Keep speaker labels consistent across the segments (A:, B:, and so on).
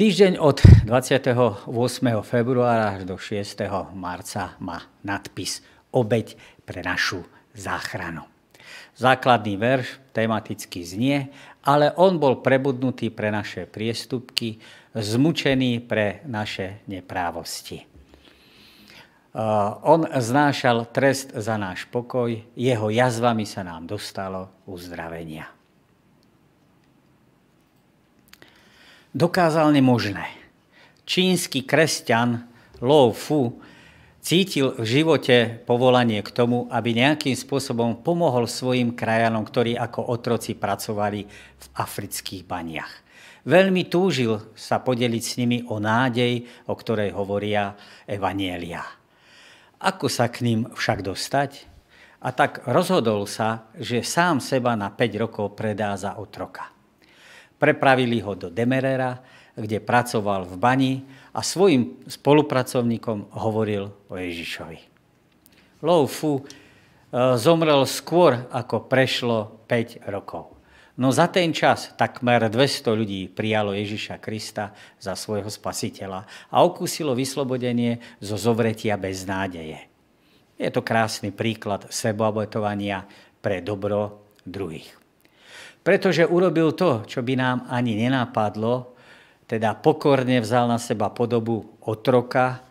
A: Týždeň od 28. februára až do 6. marca má nadpis Obeď pre našu záchranu. Základný verš tematicky znie, ale on bol prebudnutý pre naše priestupky, zmučený pre naše neprávosti. On znášal trest za náš pokoj, jeho jazvami sa nám dostalo uzdravenia. Dokázal nemožné. Čínsky kresťan Lou Fu cítil v živote povolanie k tomu, aby nejakým spôsobom pomohol svojim krajanom, ktorí ako otroci pracovali v afrických baniach. Veľmi túžil sa podeliť s nimi o nádej, o ktorej hovoria evanielia. Ako sa k ním však dostať? A tak rozhodol sa, že sám seba na 5 rokov predá za otroka. Prepravili ho do Demerera, kde pracoval v bani a svojim spolupracovníkom hovoril o Ježišovi. Lou Fu e, zomrel skôr, ako prešlo 5 rokov. No za ten čas takmer 200 ľudí prijalo Ježiša Krista za svojho spasiteľa a okúsilo vyslobodenie zo zovretia bez nádeje. Je to krásny príklad seboabetovania pre dobro druhých. Pretože urobil to, čo by nám ani nenápadlo, teda pokorne vzal na seba podobu otroka,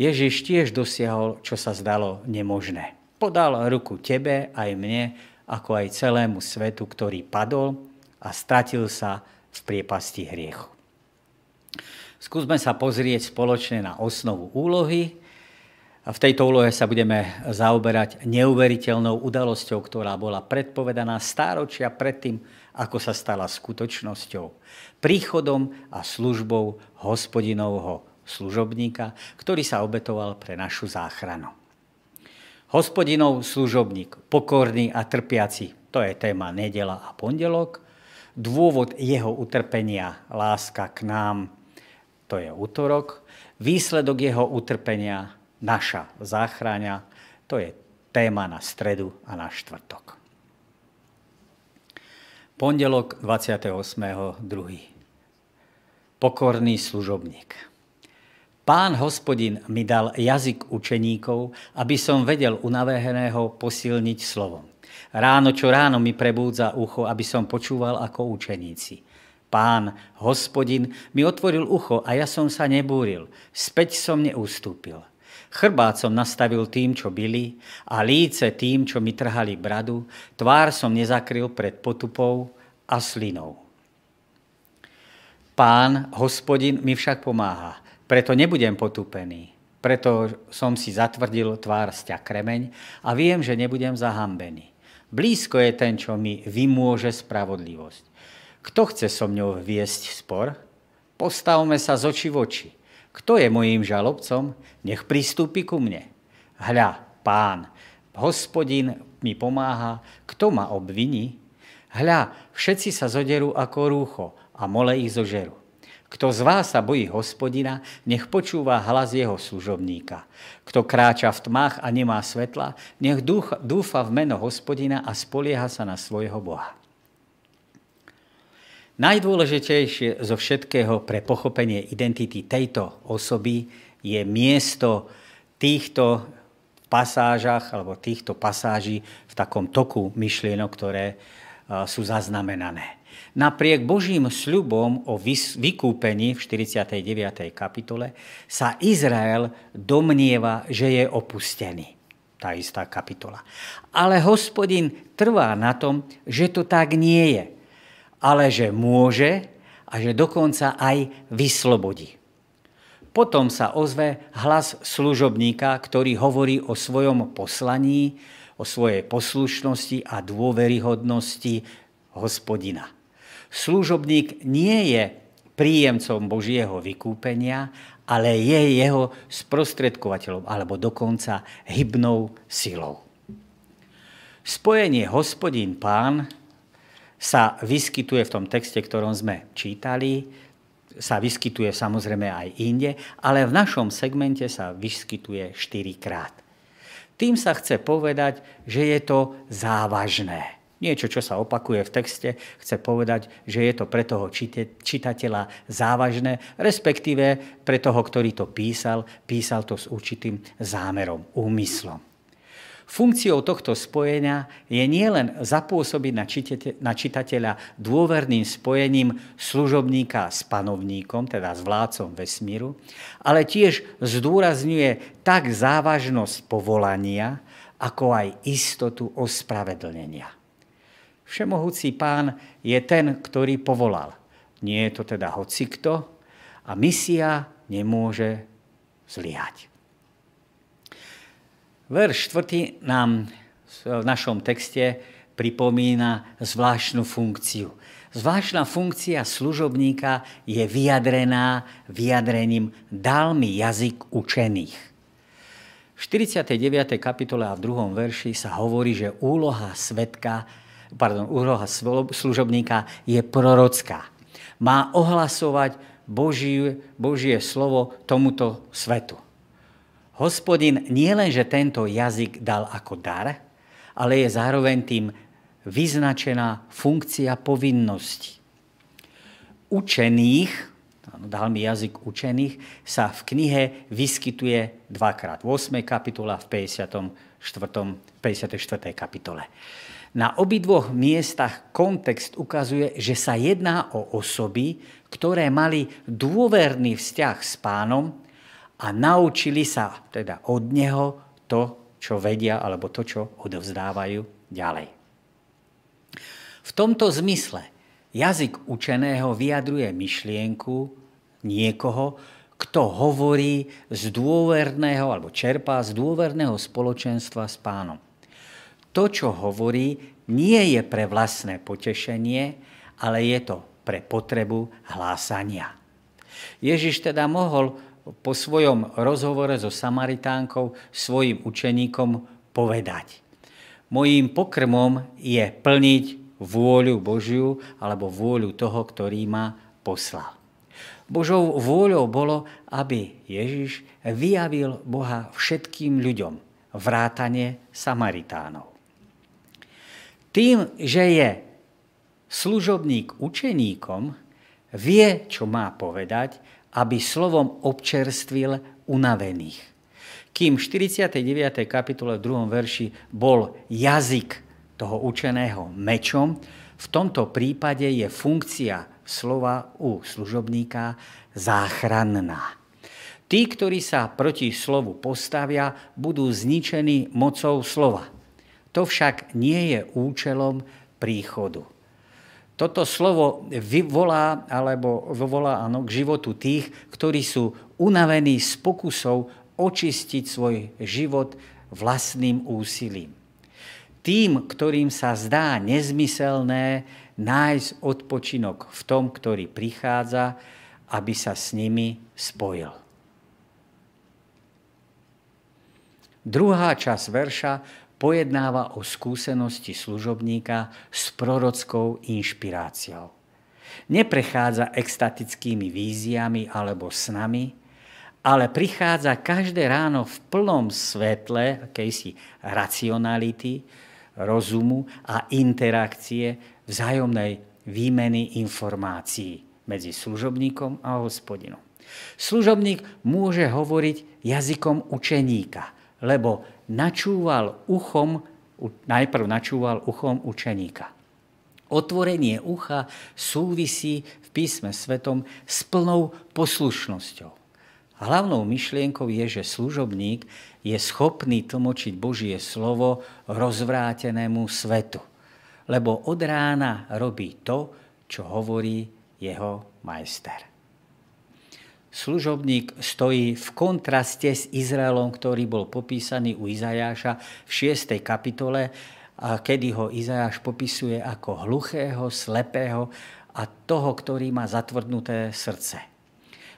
A: Ježiš tiež dosiahol, čo sa zdalo nemožné. Podal ruku tebe aj mne, ako aj celému svetu, ktorý padol a stratil sa v priepasti hriechu. Skúsme sa pozrieť spoločne na osnovu úlohy. V tejto úlohe sa budeme zaoberať neuveriteľnou udalosťou, ktorá bola predpovedaná stáročia predtým, ako sa stala skutočnosťou. Príchodom a službou hospodinovho služobníka, ktorý sa obetoval pre našu záchranu. Hospodinov služobník, pokorný a trpiaci, to je téma nedela a pondelok. Dôvod jeho utrpenia, láska k nám, to je útorok. Výsledok jeho utrpenia, naša záchrania, to je téma na stredu a na štvrtok pondelok 28.2. Pokorný služobník. Pán hospodin mi dal jazyk učeníkov, aby som vedel unaveheného posilniť slovom. Ráno čo ráno mi prebúdza ucho, aby som počúval ako učeníci. Pán, hospodin, mi otvoril ucho a ja som sa nebúril. Späť som neustúpil. Chrbát som nastavil tým, čo byli, a líce tým, čo mi trhali bradu, tvár som nezakryl pred potupou a slinou. Pán, hospodin, mi však pomáha, preto nebudem potupený. Preto som si zatvrdil tvár sťa kremeň a viem, že nebudem zahambený. Blízko je ten, čo mi vymôže spravodlivosť. Kto chce so mňou viesť spor? Postavme sa z oči v oči. Kto je mojím žalobcom? Nech pristúpi ku mne. Hľa, pán, hospodin mi pomáha, kto ma obviní? Hľa, všetci sa zoderú ako rúcho a mole ich zožerú. Kto z vás sa bojí hospodina, nech počúva hlas jeho služobníka. Kto kráča v tmách a nemá svetla, nech dúfa v meno hospodina a spolieha sa na svojho Boha. Najdôležitejšie zo všetkého pre pochopenie identity tejto osoby je miesto týchto pasážach alebo týchto pasáží v takom toku myšlienok, ktoré sú zaznamenané. Napriek Božím sľubom o vykúpení v 49. kapitole sa Izrael domnieva, že je opustený. Tá istá kapitola. Ale hospodin trvá na tom, že to tak nie je ale že môže a že dokonca aj vyslobodí. Potom sa ozve hlas služobníka, ktorý hovorí o svojom poslaní, o svojej poslušnosti a dôveryhodnosti hospodina. Služobník nie je príjemcom Božieho vykúpenia, ale je jeho sprostredkovateľom alebo dokonca hybnou silou. Spojenie hospodin pán sa vyskytuje v tom texte, ktorom sme čítali, sa vyskytuje samozrejme aj inde, ale v našom segmente sa vyskytuje štyrikrát. Tým sa chce povedať, že je to závažné. niečo, čo sa opakuje v texte, chce povedať, že je to pre toho čitateľa závažné, respektíve pre toho, ktorý to písal, písal to s určitým zámerom, úmyslom. Funkciou tohto spojenia je nielen zapôsobiť na čitateľa dôverným spojením služobníka s panovníkom, teda s vládcom vesmíru, ale tiež zdôrazňuje tak závažnosť povolania, ako aj istotu ospravedlnenia. Všemohúci pán je ten, ktorý povolal. Nie je to teda hocikto a misia nemôže zlyhať. Verš 4 nám v našom texte pripomína zvláštnu funkciu. Zvláštna funkcia služobníka je vyjadrená vyjadrením dal mi jazyk učených. V 49. kapitole a v druhom verši sa hovorí, že úloha svetka, pardon, úloha služobníka je prorocká. Má ohlasovať Božie, Božie slovo tomuto svetu. Hospodin nielenže tento jazyk dal ako dar, ale je zároveň tým vyznačená funkcia povinnosti. Učených, dal mi jazyk učených, sa v knihe vyskytuje dvakrát. V 8. kapitole a v 54. 54. kapitole. Na obidvoch miestach kontext ukazuje, že sa jedná o osoby, ktoré mali dôverný vzťah s pánom a naučili sa teda od neho to, čo vedia, alebo to, čo odovzdávajú ďalej. V tomto zmysle jazyk učeného vyjadruje myšlienku niekoho, kto hovorí z dôverného alebo čerpá z dôverného spoločenstva s pánom. To, čo hovorí, nie je pre vlastné potešenie, ale je to pre potrebu hlásania. Ježiš teda mohol po svojom rozhovore so Samaritánkou svojim učeníkom povedať. Mojím pokrmom je plniť vôľu Božiu alebo vôľu toho, ktorý ma poslal. Božou vôľou bolo, aby Ježiš vyjavil Boha všetkým ľuďom, vrátane Samaritánov. Tým, že je služobník učeníkom, vie, čo má povedať aby slovom občerstvil unavených. Kým v 49. kapitole v 2. verši bol jazyk toho učeného mečom, v tomto prípade je funkcia slova u služobníka záchranná. Tí, ktorí sa proti slovu postavia, budú zničení mocou slova. To však nie je účelom príchodu. Toto slovo vyvolá, alebo vyvolá áno, k životu tých, ktorí sú unavení z pokusov očistiť svoj život vlastným úsilím. Tým, ktorým sa zdá nezmyselné nájsť odpočinok v tom, ktorý prichádza, aby sa s nimi spojil. Druhá časť verša pojednáva o skúsenosti služobníka s prorockou inšpiráciou. Neprechádza extatickými víziami alebo snami, ale prichádza každé ráno v plnom svetle akejsi racionality, rozumu a interakcie vzájomnej výmeny informácií medzi služobníkom a hospodinom. Služobník môže hovoriť jazykom učeníka, lebo načúval uchom, najprv načúval uchom učeníka. Otvorenie ucha súvisí v písme svetom s plnou poslušnosťou. Hlavnou myšlienkou je, že služobník je schopný tlmočiť Božie slovo rozvrátenému svetu. Lebo od rána robí to, čo hovorí jeho majster služobník stojí v kontraste s Izraelom, ktorý bol popísaný u Izajáša v 6. kapitole, kedy ho Izajáš popisuje ako hluchého, slepého a toho, ktorý má zatvrdnuté srdce.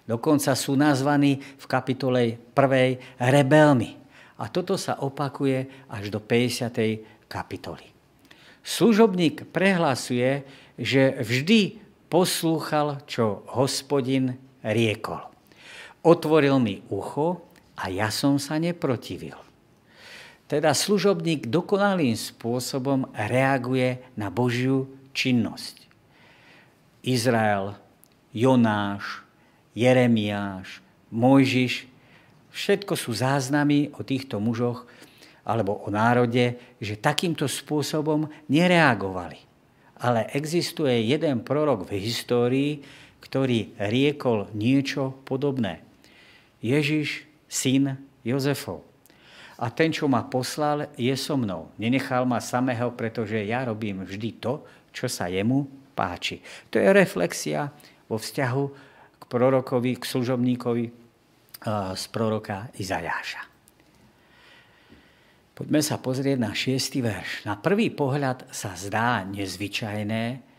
A: Dokonca sú nazvaní v kapitole 1. rebelmi. A toto sa opakuje až do 50. kapitoly. Služobník prehlasuje, že vždy poslúchal, čo hospodin riekol. Otvoril mi ucho a ja som sa neprotivil. Teda služobník dokonalým spôsobom reaguje na Božiu činnosť. Izrael, Jonáš, Jeremiáš, Mojžiš, všetko sú záznamy o týchto mužoch alebo o národe, že takýmto spôsobom nereagovali. Ale existuje jeden prorok v histórii, ktorý riekol niečo podobné. Ježiš, syn Jozefov. A ten, čo ma poslal, je so mnou. Nenechal ma samého, pretože ja robím vždy to, čo sa jemu páči. To je reflexia vo vzťahu k prorokovi, k služobníkovi z proroka Izajáša. Poďme sa pozrieť na šiestý verš. Na prvý pohľad sa zdá nezvyčajné,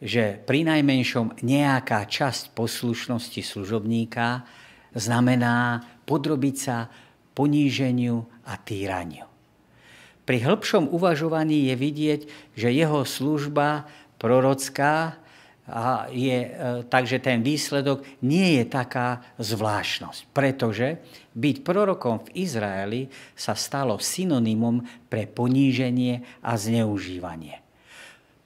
A: že pri najmenšom nejaká časť poslušnosti služobníka znamená podrobiť sa poníženiu a týraniu. Pri hĺbšom uvažovaní je vidieť, že jeho služba prorocká a je, e, takže ten výsledok nie je taká zvláštnosť, pretože byť prorokom v Izraeli sa stalo synonymom pre poníženie a zneužívanie.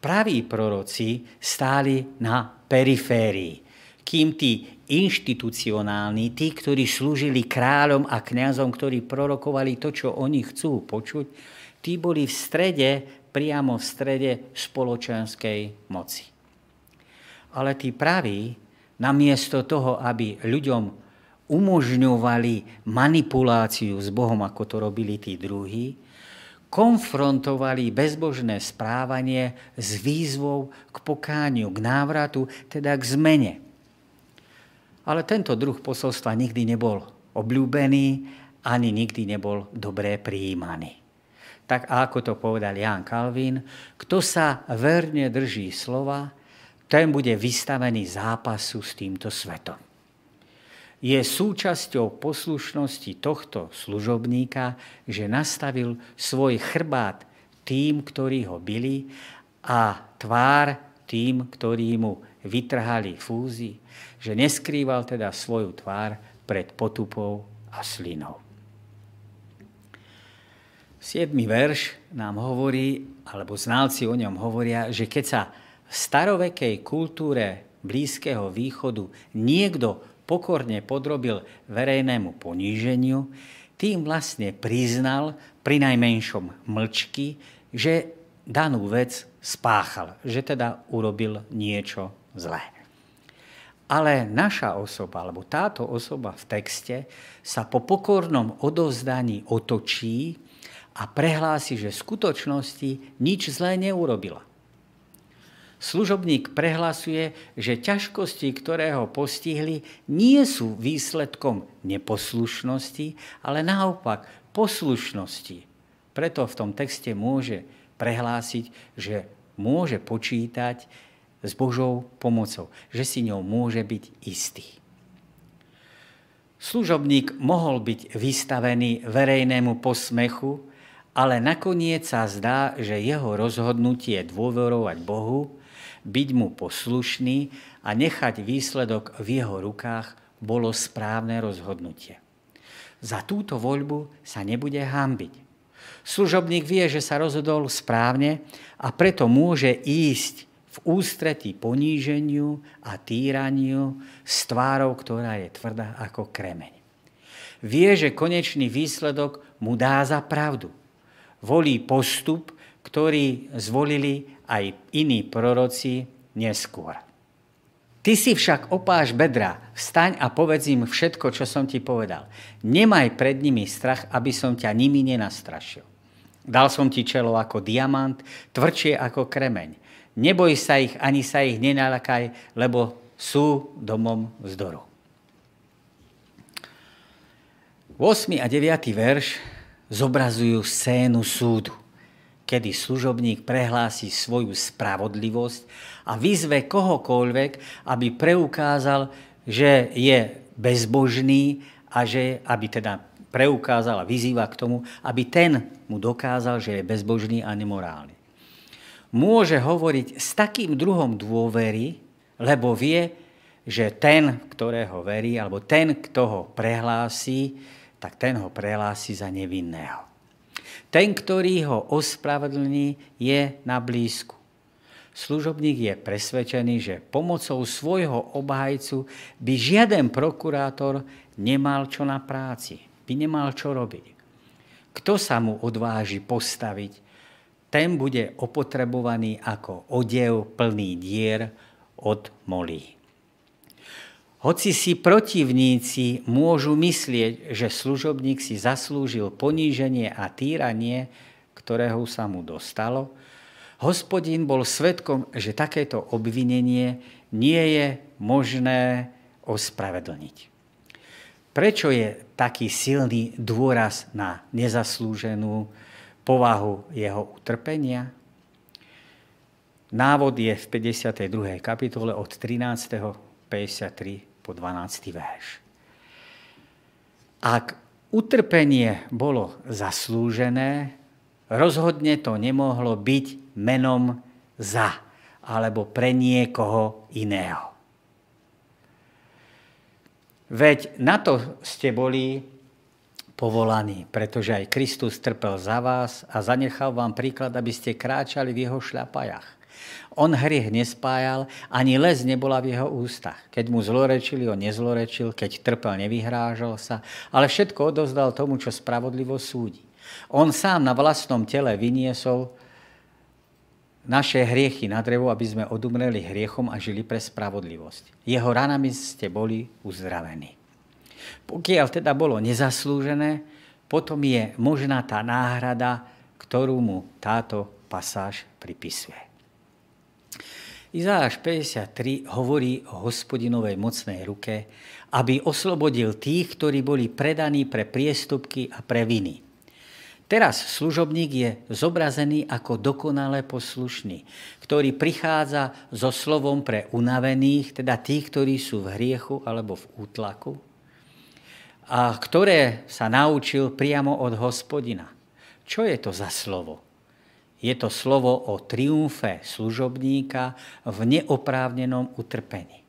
A: Praví proroci stáli na periférii, kým tí inštitucionálni, tí, ktorí slúžili kráľom a kňazom, ktorí prorokovali to, čo oni chcú počuť, tí boli v strede, priamo v strede spoločenskej moci. Ale tí praví, namiesto toho, aby ľuďom umožňovali manipuláciu s Bohom, ako to robili tí druhí, konfrontovali bezbožné správanie s výzvou k pokániu, k návratu, teda k zmene. Ale tento druh posolstva nikdy nebol obľúbený, ani nikdy nebol dobre prijímaný. Tak ako to povedal Jan Kalvín, kto sa verne drží slova, ten bude vystavený zápasu s týmto svetom. Je súčasťou poslušnosti tohto služobníka, že nastavil svoj chrbát tým, ktorí ho byli a tvár tým, ktorí mu vytrhali fúzy, že neskrýval teda svoju tvár pred potupou a slinou. Siedmy verš nám hovorí, alebo znalci o ňom hovoria, že keď sa v starovekej kultúre Blízkeho východu niekto pokorne podrobil verejnému poníženiu, tým vlastne priznal pri najmenšom mlčky, že danú vec spáchal, že teda urobil niečo zlé. Ale naša osoba, alebo táto osoba v texte sa po pokornom odovzdaní otočí a prehlási, že v skutočnosti nič zlé neurobila. Služobník prehlasuje, že ťažkosti, ktoré ho postihli, nie sú výsledkom neposlušnosti, ale naopak poslušnosti. Preto v tom texte môže prehlásiť, že môže počítať s Božou pomocou, že si ňou môže byť istý. Služobník mohol byť vystavený verejnému posmechu, ale nakoniec sa zdá, že jeho rozhodnutie dôverovať Bohu, byť mu poslušný a nechať výsledok v jeho rukách bolo správne rozhodnutie. Za túto voľbu sa nebude hambiť. Služobník vie, že sa rozhodol správne a preto môže ísť v ústretí poníženiu a týraniu s tvárou, ktorá je tvrdá ako kremeň. Vie, že konečný výsledok mu dá za pravdu. Volí postup, ktorý zvolili aj iní proroci neskôr. Ty si však opáš bedra, vstaň a povedz im všetko, čo som ti povedal. Nemaj pred nimi strach, aby som ťa nimi nenastrašil. Dal som ti čelo ako diamant, tvrdšie ako kremeň. Neboj sa ich, ani sa ich nenalakaj, lebo sú domom vzdoru. 8. a 9. verš zobrazujú scénu súdu, kedy služobník prehlási svoju spravodlivosť a vyzve kohokoľvek, aby preukázal, že je bezbožný a že, aby teda preukázal a vyzýva k tomu, aby ten mu dokázal, že je bezbožný a nemorálny môže hovoriť s takým druhom dôvery, lebo vie, že ten, ktorého verí, alebo ten, kto ho prehlási, tak ten ho prehlási za nevinného. Ten, ktorý ho ospravedlní, je na blízku. Služobník je presvedčený, že pomocou svojho obhajcu by žiaden prokurátor nemal čo na práci, by nemal čo robiť. Kto sa mu odváži postaviť, ten bude opotrebovaný ako odev plný dier od molí. Hoci si protivníci môžu myslieť, že služobník si zaslúžil poníženie a týranie, ktorého sa mu dostalo, Hospodin bol svetkom, že takéto obvinenie nie je možné ospravedlniť. Prečo je taký silný dôraz na nezaslúženú povahu jeho utrpenia? Návod je v 52. kapitole od 13. 53 po 12. verš. Ak utrpenie bolo zaslúžené, rozhodne to nemohlo byť menom za alebo pre niekoho iného. Veď na to ste boli povolaní, pretože aj Kristus trpel za vás a zanechal vám príklad, aby ste kráčali v jeho šľapajach. On hriech nespájal, ani les nebola v jeho ústach. Keď mu zlorečili, on nezlorečil, keď trpel, nevyhrážal sa, ale všetko odozdal tomu, čo spravodlivo súdi. On sám na vlastnom tele vyniesol naše hriechy na drevo, aby sme odumreli hriechom a žili pre spravodlivosť. Jeho ranami ste boli uzdravení. Pokiaľ teda bolo nezaslúžené, potom je možná tá náhrada, ktorú mu táto pasáž pripisuje. Izáš 53 hovorí o hospodinovej mocnej ruke, aby oslobodil tých, ktorí boli predaní pre priestupky a pre viny. Teraz služobník je zobrazený ako dokonale poslušný, ktorý prichádza so slovom pre unavených, teda tých, ktorí sú v hriechu alebo v útlaku, a ktoré sa naučil priamo od hospodina. Čo je to za slovo? Je to slovo o triumfe služobníka v neoprávnenom utrpení.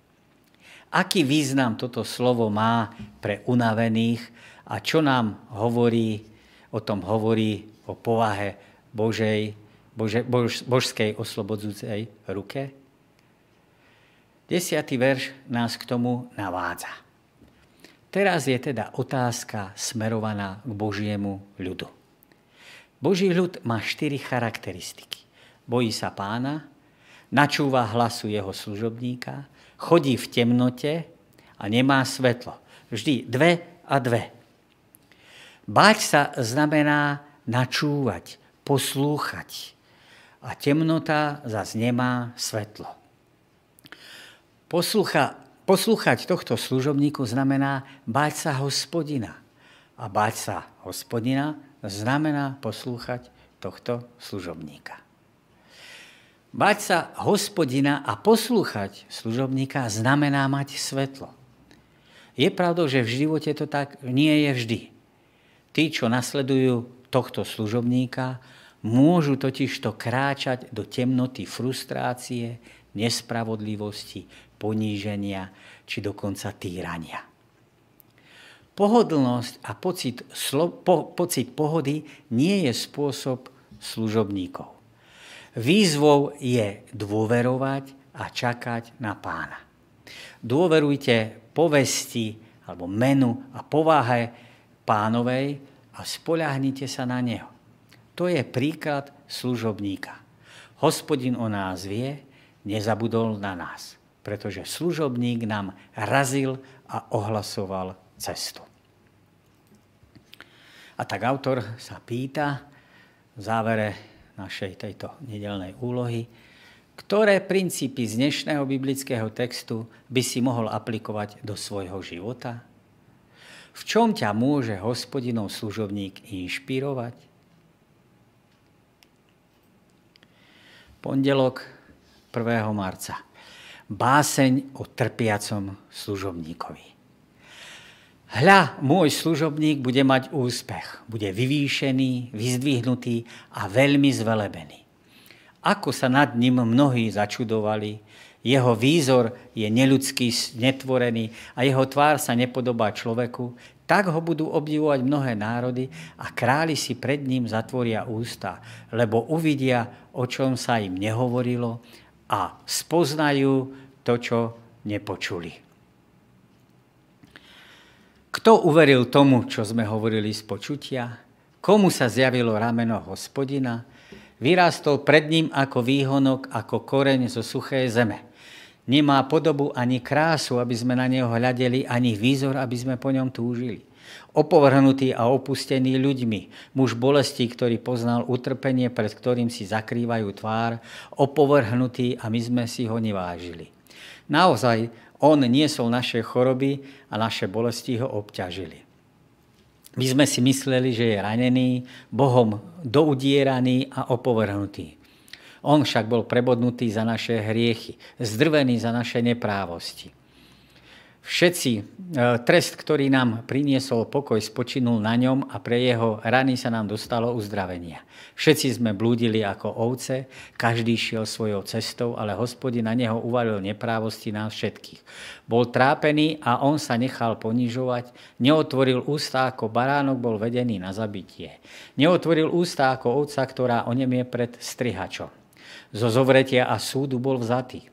A: Aký význam toto slovo má pre unavených a čo nám hovorí o tom hovorí o povahe Božej, Bože, bož, božskej oslobodzujúcej ruke. Desiatý verš nás k tomu navádza. Teraz je teda otázka smerovaná k Božiemu ľudu. Boží ľud má štyri charakteristiky. Bojí sa pána, načúva hlasu jeho služobníka, chodí v temnote a nemá svetlo. Vždy dve a dve. Báť sa znamená načúvať, poslúchať. A temnota zase nemá svetlo. Poslucha, poslúchať tohto služobníku znamená báť sa hospodina. A báť sa hospodina znamená poslúchať tohto služobníka. Báť sa hospodina a poslúchať služobníka znamená mať svetlo. Je pravdou, že v živote to tak nie je vždy. Tí, čo nasledujú tohto služobníka, môžu totiž to kráčať do temnoty frustrácie, nespravodlivosti, poníženia či dokonca týrania. Pohodlnosť a pocit, slo, po, pocit pohody nie je spôsob služobníkov. Výzvou je dôverovať a čakať na pána. Dôverujte povesti alebo menu a povahe pánovej a spoľahnite sa na neho. To je príklad služobníka. Hospodin o nás vie, nezabudol na nás, pretože služobník nám razil a ohlasoval cestu. A tak autor sa pýta v závere našej tejto nedelnej úlohy, ktoré princípy z dnešného biblického textu by si mohol aplikovať do svojho života? V čom ťa môže hospodinov služobník inšpirovať? Pondelok 1. marca. Báseň o trpiacom služobníkovi. Hľa, môj služobník bude mať úspech. Bude vyvýšený, vyzdvihnutý a veľmi zvelebený. Ako sa nad ním mnohí začudovali, Jeho výzor je neľudský, netvorený a jeho tvár sa nepodobá človeku, tak ho budú obdivovať mnohé národy a králi si pred ním zatvoria ústa, lebo uvidia, o čom sa im nehovorilo a spoznajú to, čo nepočuli. Kto uveril tomu, čo sme hovorili z počutia? Komu sa zjavilo rameno hospodina? Vyrástol pred ním ako výhonok, ako koreň zo suché zeme. Nemá podobu ani krásu, aby sme na neho hľadeli, ani výzor, aby sme po ňom túžili. Opovrhnutý a opustený ľuďmi, muž bolesti, ktorý poznal utrpenie, pred ktorým si zakrývajú tvár, opovrhnutý a my sme si ho nevážili. Naozaj, on niesol naše choroby a naše bolesti ho obťažili. My sme si mysleli, že je ranený, Bohom doudieraný a opovrhnutý. On však bol prebodnutý za naše hriechy, zdrvený za naše neprávosti. Všetci, e, trest, ktorý nám priniesol pokoj, spočinul na ňom a pre jeho rany sa nám dostalo uzdravenia. Všetci sme blúdili ako ovce, každý šiel svojou cestou, ale hospodin na neho uvalil neprávosti nás všetkých. Bol trápený a on sa nechal ponižovať, neotvoril ústa ako baránok, bol vedený na zabitie. Neotvoril ústa ako ovca, ktorá onemie pred strihačom. Zo zovretia a súdu bol vzatý.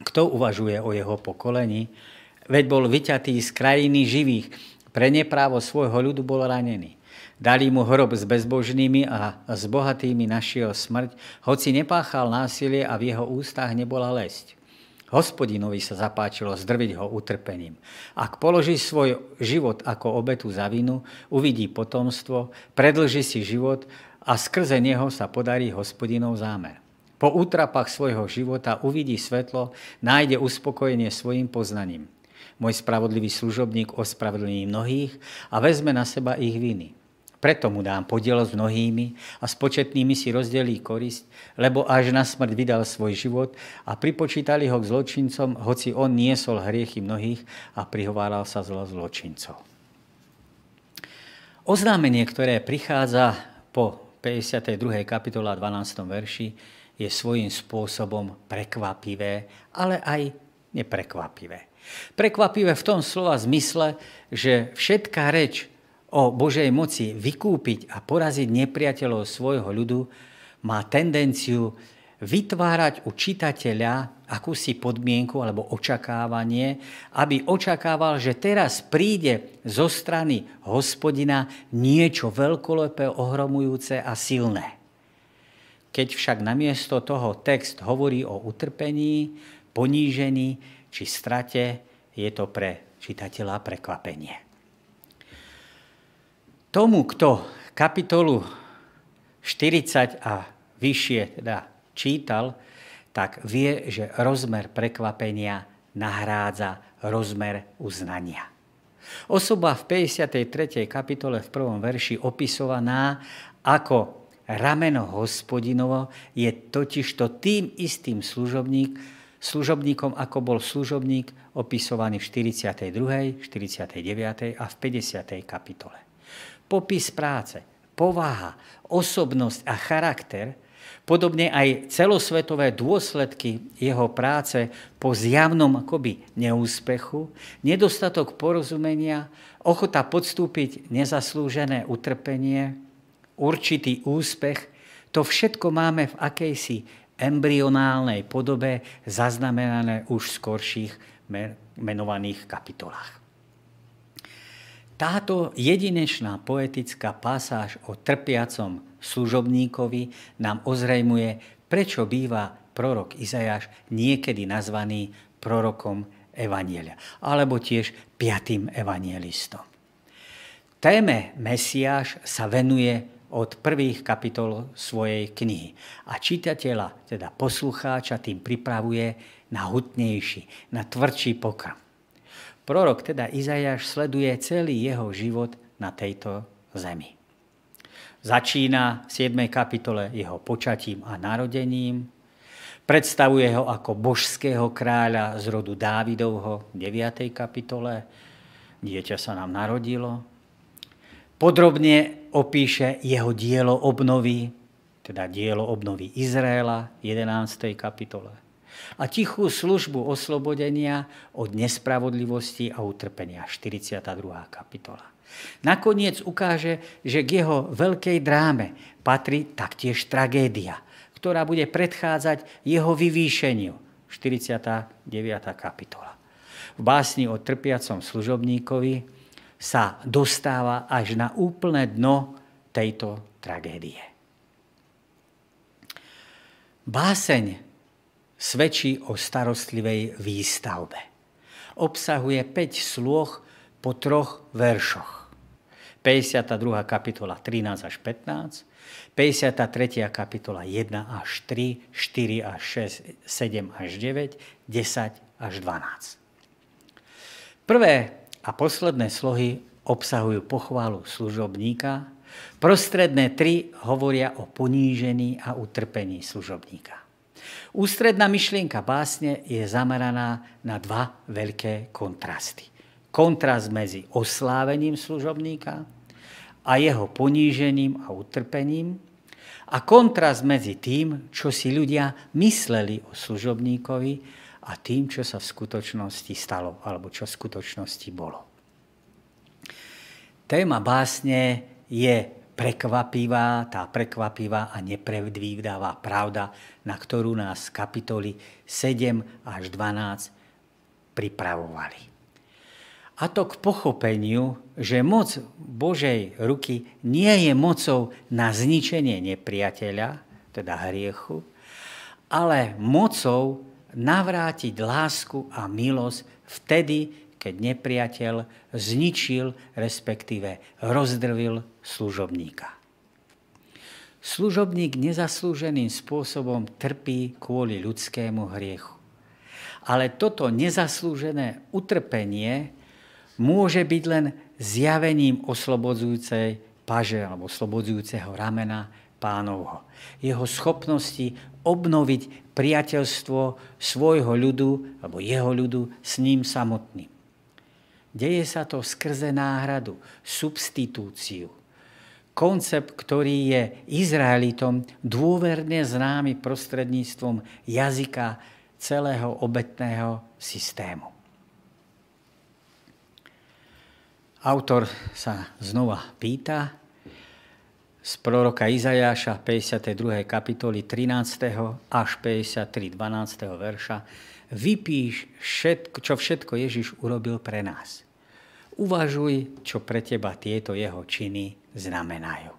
A: Kto uvažuje o jeho pokolení? Veď bol vyťatý z krajiny živých, pre neprávo svojho ľudu bol ranený. Dali mu hrob s bezbožnými a s bohatými našiel smrť, hoci nepáchal násilie a v jeho ústach nebola lesť. Hospodinovi sa zapáčilo zdrviť ho utrpením. Ak položí svoj život ako obetu za vinu, uvidí potomstvo, predlží si život a skrze neho sa podarí hospodinov zámer. Po útrapách svojho života uvidí svetlo, nájde uspokojenie svojim poznaním. Môj spravodlivý služobník ospravedlní mnohých a vezme na seba ich viny. Preto mu dám podiel s mnohými a s početnými si rozdelí korisť, lebo až na smrť vydal svoj život a pripočítali ho k zločincom, hoci on niesol hriechy mnohých a prihováral sa zlo zločincov. Oznámenie, ktoré prichádza po 52. kapitola 12. verši, je svojím spôsobom prekvapivé, ale aj neprekvapivé. Prekvapivé v tom slova zmysle, že všetká reč o Božej moci vykúpiť a poraziť nepriateľov svojho ľudu má tendenciu vytvárať u čitateľa akúsi podmienku alebo očakávanie, aby očakával, že teraz príde zo strany hospodina niečo veľkolepé, ohromujúce a silné. Keď však namiesto toho text hovorí o utrpení, ponížení či strate, je to pre čitateľa prekvapenie. Tomu, kto kapitolu 40 a vyššie teda čítal, tak vie, že rozmer prekvapenia nahrádza rozmer uznania. Osoba v 53. kapitole v prvom verši opisovaná ako rameno hospodinovo je totižto tým istým služobník, služobníkom, ako bol služobník opisovaný v 42., 49. a v 50. kapitole. Popis práce, povaha, osobnosť a charakter, podobne aj celosvetové dôsledky jeho práce po zjavnom akoby neúspechu, nedostatok porozumenia, ochota podstúpiť nezaslúžené utrpenie, určitý úspech, to všetko máme v akejsi embryonálnej podobe zaznamenané už v skorších menovaných kapitolách. Táto jedinečná poetická pasáž o trpiacom služobníkovi nám ozrejmuje, prečo býva prorok Izajáš niekedy nazvaný prorokom Evanielia, alebo tiež piatým evanielistom. Téme Mesiáš sa venuje od prvých kapitol svojej knihy. A čitateľa, teda poslucháča, tým pripravuje na hutnejší, na tvrdší pokrm. Prorok, teda Izajáš, sleduje celý jeho život na tejto zemi. Začína v 7. kapitole jeho počatím a narodením, predstavuje ho ako božského kráľa z rodu Dávidovho v 9. kapitole, dieťa sa nám narodilo, Podrobne opíše jeho dielo obnovy, teda dielo obnovy Izraela v 11. kapitole. a tichú službu oslobodenia od nespravodlivosti a utrpenia. 42. kapitola. Nakoniec ukáže, že k jeho veľkej dráme patrí taktiež tragédia, ktorá bude predchádzať jeho vyvýšeniu. 49. kapitola. V básni o trpiacom služobníkovi sa dostáva až na úplné dno tejto tragédie. Báseň svedčí o starostlivej výstavbe. Obsahuje 5 slôch po troch veršoch. 52. kapitola 13 až 15, 53. kapitola 1 až 3, 4 až 6, 7 až 9, 10 až 12. Prvé a posledné slohy obsahujú pochválu služobníka, prostredné tri hovoria o ponížení a utrpení služobníka. Ústredná myšlienka básne je zameraná na dva veľké kontrasty. Kontrast medzi oslávením služobníka a jeho ponížením a utrpením a kontrast medzi tým, čo si ľudia mysleli o služobníkovi a tým, čo sa v skutočnosti stalo alebo čo v skutočnosti bolo. Téma básne je prekvapivá, tá prekvapivá a nepredvídavá pravda, na ktorú nás kapitoly 7 až 12 pripravovali. A to k pochopeniu, že moc Božej ruky nie je mocou na zničenie nepriateľa, teda hriechu, ale mocou navrátiť lásku a milosť vtedy, keď nepriateľ zničil, respektíve rozdrvil služobníka. Služobník nezaslúženým spôsobom trpí kvôli ľudskému hriechu. Ale toto nezaslúžené utrpenie môže byť len zjavením oslobodzujúcej paže alebo oslobodzujúceho ramena pánovho. Jeho schopnosti obnoviť priateľstvo svojho ľudu alebo jeho ľudu s ním samotným. Deje sa to skrze náhradu, substitúciu. Koncept, ktorý je Izraelitom dôverne známy prostredníctvom jazyka celého obetného systému. Autor sa znova pýta z proroka Izajáša 52. kapitoly 13. až 53. 12. verša vypíš, všetko, čo všetko Ježiš urobil pre nás. Uvažuj, čo pre teba tieto jeho činy znamenajú.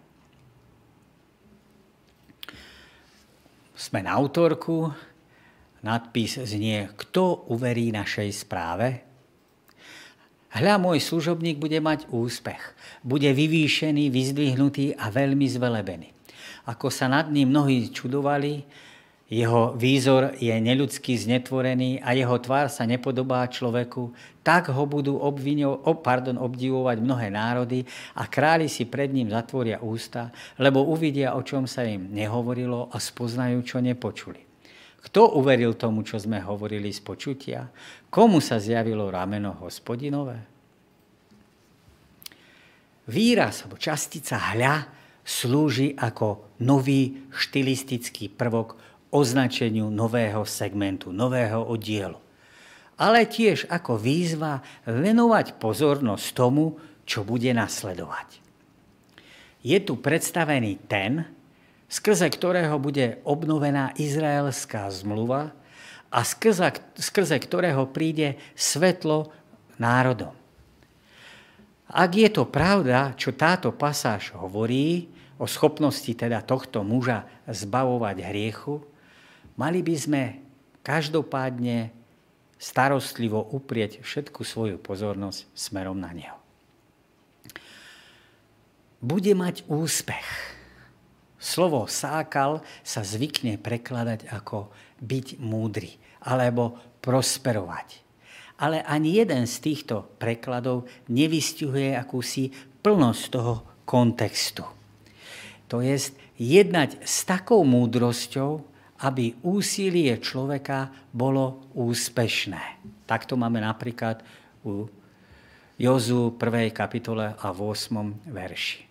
A: Sme na autorku, nadpis znie, kto uverí našej správe? Hľa, môj služobník bude mať úspech. Bude vyvýšený, vyzdvihnutý a veľmi zvelebený. Ako sa nad ním mnohí čudovali, jeho výzor je neľudský znetvorený a jeho tvár sa nepodobá človeku, tak ho budú obviňo, oh, pardon, obdivovať mnohé národy a králi si pred ním zatvoria ústa, lebo uvidia, o čom sa im nehovorilo a spoznajú, čo nepočuli. Kto uveril tomu, čo sme hovorili z počutia? Komu sa zjavilo rameno hospodinové? Výraz alebo častica hľa slúži ako nový štilistický prvok označeniu nového segmentu, nového oddielu. Ale tiež ako výzva venovať pozornosť tomu, čo bude nasledovať. Je tu predstavený ten, skrze ktorého bude obnovená izraelská zmluva a skrze, skrze ktorého príde svetlo národom. Ak je to pravda, čo táto pasáž hovorí o schopnosti teda tohto muža zbavovať hriechu, mali by sme každopádne starostlivo uprieť všetku svoju pozornosť smerom na neho. Bude mať úspech Slovo sákal sa zvykne prekladať ako byť múdry alebo prosperovať. Ale ani jeden z týchto prekladov nevystihuje akúsi plnosť toho kontextu. To je jednať s takou múdrosťou, aby úsilie človeka bolo úspešné. Takto máme napríklad u Jozu 1. kapitole a 8. verši.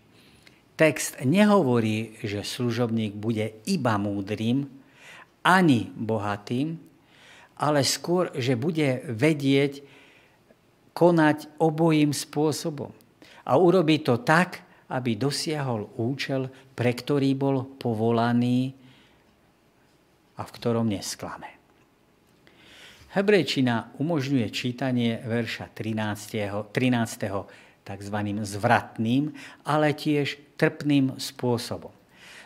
A: Text nehovorí, že služobník bude iba múdrym, ani bohatým, ale skôr, že bude vedieť konať obojím spôsobom. A urobí to tak, aby dosiahol účel, pre ktorý bol povolaný a v ktorom nesklame. Hebrejčina umožňuje čítanie verša 13. 13. tzv. zvratným, ale tiež trpným spôsobom.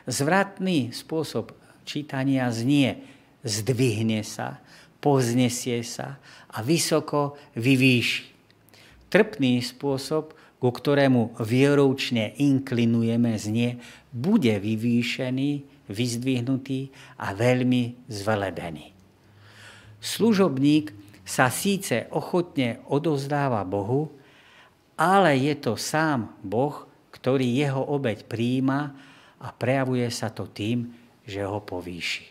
A: Zvratný spôsob čítania znie zdvihne sa, poznesie sa a vysoko vyvýši. Trpný spôsob, ku ktorému vieroučne inklinujeme, znie bude vyvýšený, vyzdvihnutý a veľmi zvelebený. Služobník sa síce ochotne odozdáva Bohu, ale je to sám Boh, ktorý jeho obeď príjima a prejavuje sa to tým, že ho povýši.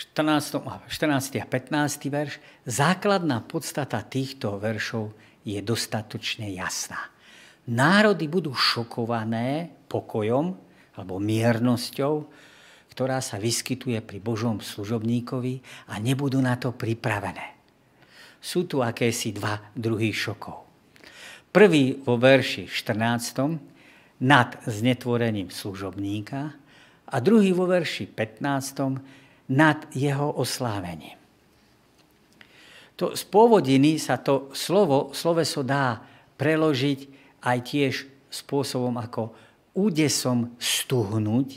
A: 14. 14. a 15. verš. Základná podstata týchto veršov je dostatočne jasná. Národy budú šokované pokojom alebo miernosťou, ktorá sa vyskytuje pri Božom služobníkovi a nebudú na to pripravené. Sú tu akési dva druhy šokov. Prvý vo verši 14. nad znetvorením služobníka a druhý vo verši 15. nad jeho oslávením. To, z pôvodiny sa to slovo, sloveso dá preložiť aj tiež spôsobom ako údesom stuhnúť,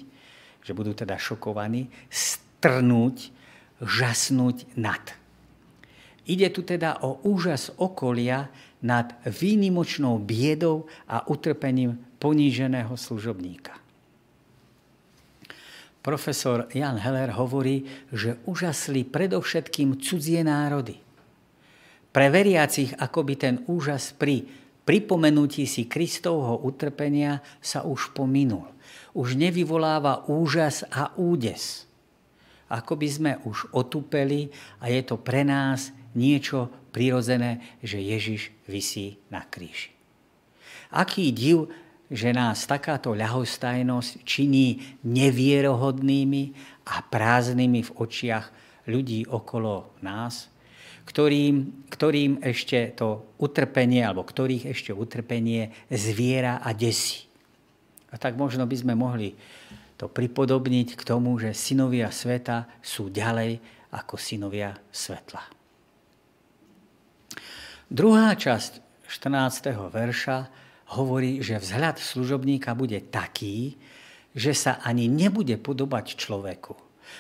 A: že budú teda šokovaní, strnúť, žasnúť nad. Ide tu teda o úžas okolia nad výnimočnou biedou a utrpením poníženého služobníka. Profesor Jan Heller hovorí, že úžasli predovšetkým cudzie národy. Pre veriacich akoby ten úžas pri pripomenutí si Kristovho utrpenia sa už pominul už nevyvoláva úžas a údes. Ako by sme už otupeli a je to pre nás niečo prirodzené, že Ježiš visí na kríži. Aký div, že nás takáto ľahostajnosť činí nevierohodnými a prázdnymi v očiach ľudí okolo nás, ktorým, ktorým ešte to utrpenie, alebo ktorých ešte utrpenie zviera a desí. A tak možno by sme mohli to pripodobniť k tomu, že synovia sveta sú ďalej ako synovia svetla. Druhá časť 14. verša hovorí, že vzhľad služobníka bude taký, že sa ani nebude podobať človeku.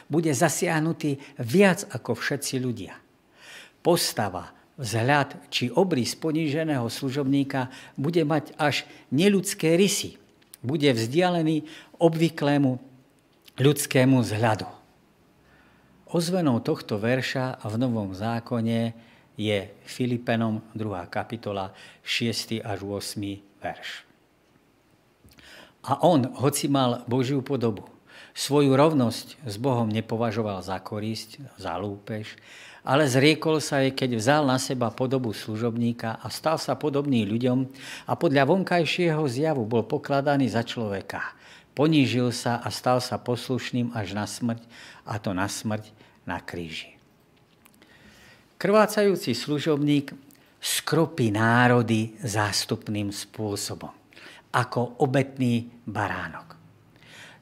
A: Bude zasiahnutý viac ako všetci ľudia. Postava, vzhľad či obrys poníženého služobníka bude mať až neludské rysy bude vzdialený obvyklému ľudskému vzhľadu. Ozvenou tohto verša v Novom zákone je Filipenom 2. kapitola 6. až 8. verš. A on, hoci mal Božiu podobu, svoju rovnosť s Bohom nepovažoval za korisť, za lúpež, ale zriekol sa jej, keď vzal na seba podobu služobníka a stal sa podobný ľuďom a podľa vonkajšieho zjavu bol pokladaný za človeka. Ponížil sa a stal sa poslušným až na smrť, a to na smrť na kríži. Krvácajúci služobník skropí národy zástupným spôsobom, ako obetný baránok.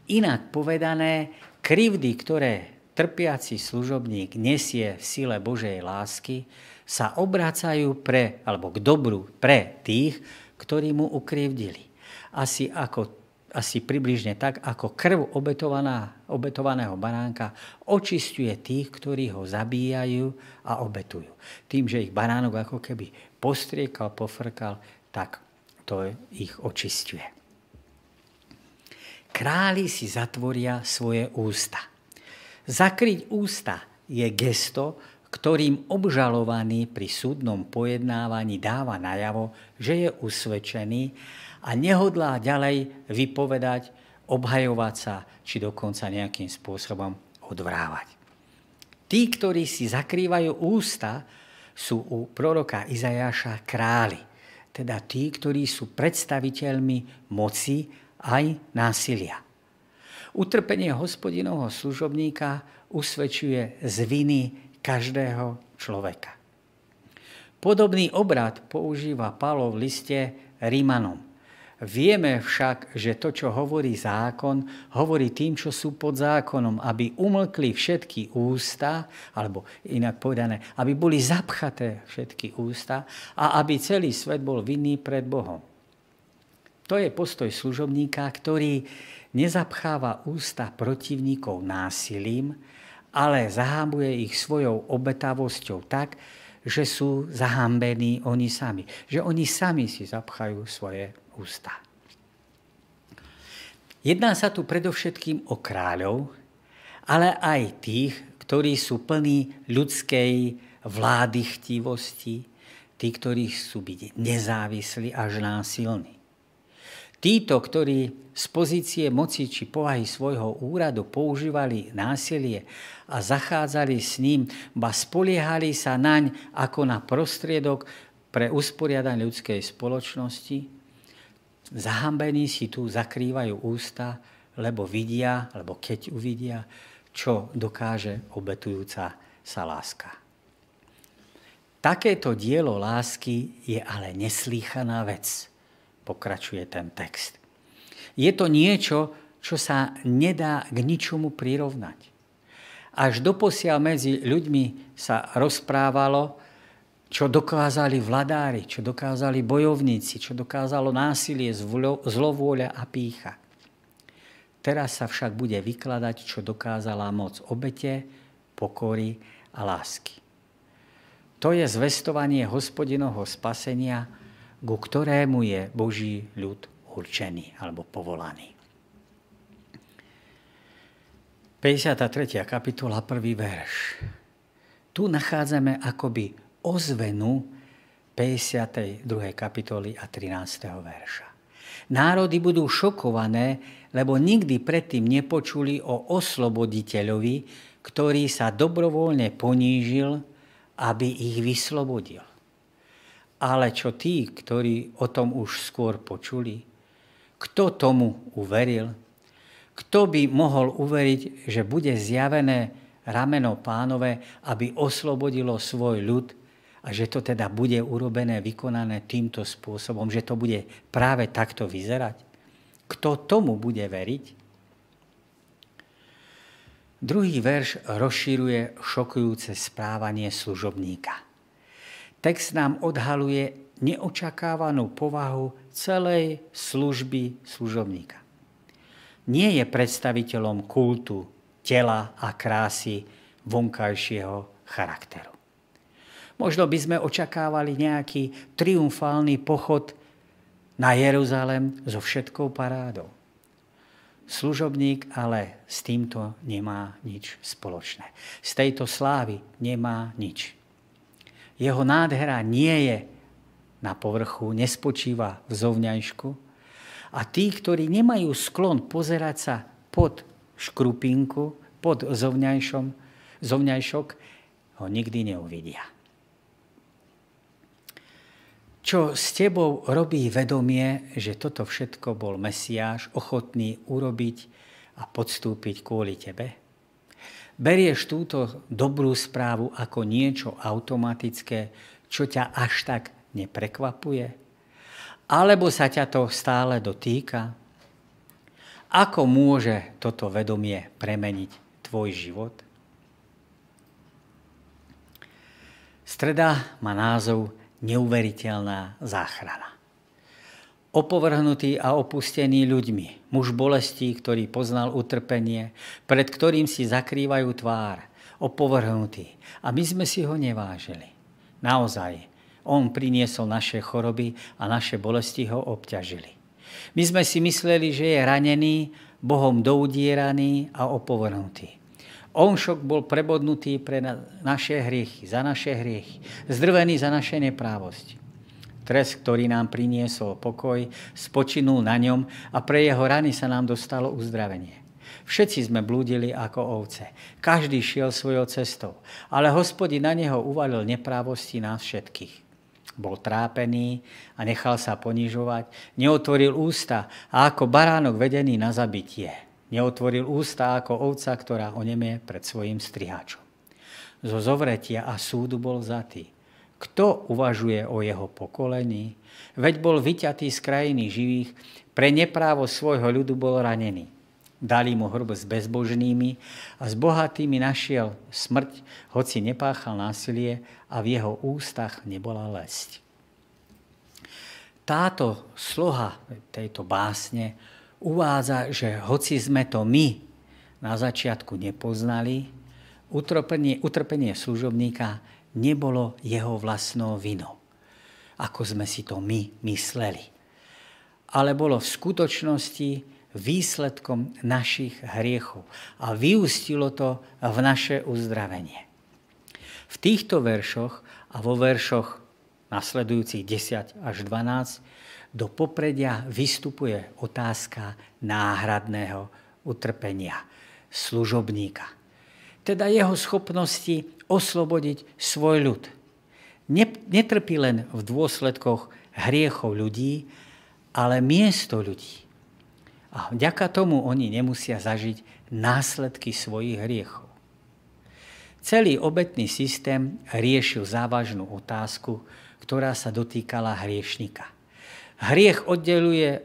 A: Inak povedané, krivdy, ktoré trpiaci služobník nesie v sile Božej lásky, sa obracajú pre, alebo k dobru pre tých, ktorí mu ukrivdili. Asi, ako, asi približne tak, ako krv obetovaná, obetovaného baránka očistuje tých, ktorí ho zabíjajú a obetujú. Tým, že ich baránok ako keby postriekal, pofrkal, tak to ich očistuje. Králi si zatvoria svoje ústa. Zakryť ústa je gesto, ktorým obžalovaný pri súdnom pojednávaní dáva najavo, že je usvedčený a nehodlá ďalej vypovedať, obhajovať sa, či dokonca nejakým spôsobom odvrávať. Tí, ktorí si zakrývajú ústa, sú u proroka Izajaša králi, teda tí, ktorí sú predstaviteľmi moci aj násilia. Utrpenie hospodinovho služobníka usvedčuje z viny každého človeka. Podobný obrad používa Pavlo v liste Rímanom. Vieme však, že to, čo hovorí zákon, hovorí tým, čo sú pod zákonom, aby umlkli všetky ústa, alebo inak povedané, aby boli zapchaté všetky ústa a aby celý svet bol vinný pred Bohom. To je postoj služobníka, ktorý nezapcháva ústa protivníkov násilím, ale zahábuje ich svojou obetavosťou tak, že sú zahambení oni sami. Že oni sami si zapchajú svoje ústa. Jedná sa tu predovšetkým o kráľov, ale aj tých, ktorí sú plní ľudskej vlády chtivosti, tí, ktorí sú byť nezávislí až násilní. Títo, ktorí z pozície moci či povahy svojho úradu používali násilie a zachádzali s ním, ba spoliehali sa naň ako na prostriedok pre usporiadanie ľudskej spoločnosti, zahambení si tu zakrývajú ústa, lebo vidia, alebo keď uvidia, čo dokáže obetujúca sa láska. Takéto dielo lásky je ale neslýchaná vec pokračuje ten text. Je to niečo, čo sa nedá k ničomu prirovnať. Až doposiaľ medzi ľuďmi sa rozprávalo, čo dokázali vladári, čo dokázali bojovníci, čo dokázalo násilie, zlovôľa a pícha. Teraz sa však bude vykladať, čo dokázala moc obete, pokory a lásky. To je zvestovanie hospodinovho spasenia, ku ktorému je Boží ľud určený alebo povolaný. 53. kapitola, prvý verš. Tu nachádzame akoby ozvenu 52. kapitoly a 13. verša. Národy budú šokované, lebo nikdy predtým nepočuli o osloboditeľovi, ktorý sa dobrovoľne ponížil, aby ich vyslobodil. Ale čo tí, ktorí o tom už skôr počuli? Kto tomu uveril? Kto by mohol uveriť, že bude zjavené rameno pánové, aby oslobodilo svoj ľud a že to teda bude urobené, vykonané týmto spôsobom, že to bude práve takto vyzerať? Kto tomu bude veriť? Druhý verš rozšíruje šokujúce správanie služobníka. Text nám odhaluje neočakávanú povahu celej služby služobníka. Nie je predstaviteľom kultu, tela a krásy vonkajšieho charakteru. Možno by sme očakávali nejaký triumfálny pochod na Jeruzalem so všetkou parádou. Služobník ale s týmto nemá nič spoločné. Z tejto slávy nemá nič. Jeho nádhera nie je na povrchu, nespočíva v zovňajšku. A tí, ktorí nemajú sklon pozerať sa pod škrupinku, pod zovňajšom, zovňajšok, ho nikdy neuvidia. Čo s tebou robí vedomie, že toto všetko bol Mesiáš ochotný urobiť a podstúpiť kvôli tebe? berieš túto dobrú správu ako niečo automatické, čo ťa až tak neprekvapuje? Alebo sa ťa to stále dotýka? Ako môže toto vedomie premeniť tvoj život? Streda má názov Neuveriteľná záchrana opovrhnutý a opustený ľuďmi, muž bolestí, ktorý poznal utrpenie, pred ktorým si zakrývajú tvár, opovrhnutý. A my sme si ho nevážili. Naozaj, on priniesol naše choroby a naše bolesti ho obťažili. My sme si mysleli, že je ranený, Bohom doudieraný a opovrhnutý. On však bol prebodnutý pre naše hriechy, za naše hriechy, zdrvený za naše neprávosti. Trest, ktorý nám priniesol pokoj, spočinul na ňom a pre jeho rany sa nám dostalo uzdravenie. Všetci sme blúdili ako ovce. Každý šiel svojou cestou. Ale hospodin na neho uvalil neprávosti nás všetkých. Bol trápený a nechal sa ponižovať, neotvoril ústa a ako baránok vedený na zabitie Neotvoril ústa ako ovca, ktorá onemie pred svojim striháčom. Zo zovretia a súdu bol zatý. Kto uvažuje o jeho pokolení? Veď bol vyťatý z krajiny živých, pre neprávo svojho ľudu bol ranený. Dali mu hrb s bezbožnými a s bohatými našiel smrť, hoci nepáchal násilie a v jeho ústach nebola lesť. Táto sloha tejto básne uvádza, že hoci sme to my na začiatku nepoznali, utrpenie, utrpenie služobníka nebolo jeho vlastnou vinou, ako sme si to my mysleli. Ale bolo v skutočnosti výsledkom našich hriechov a vyústilo to v naše uzdravenie. V týchto veršoch a vo veršoch nasledujúcich 10 až 12 do popredia vystupuje otázka náhradného utrpenia služobníka. Teda jeho schopnosti oslobodiť svoj ľud. Netrpí len v dôsledkoch hriechov ľudí, ale miesto ľudí. A vďaka tomu oni nemusia zažiť následky svojich hriechov. Celý obetný systém riešil závažnú otázku, ktorá sa dotýkala hriešnika. Hriech oddeluje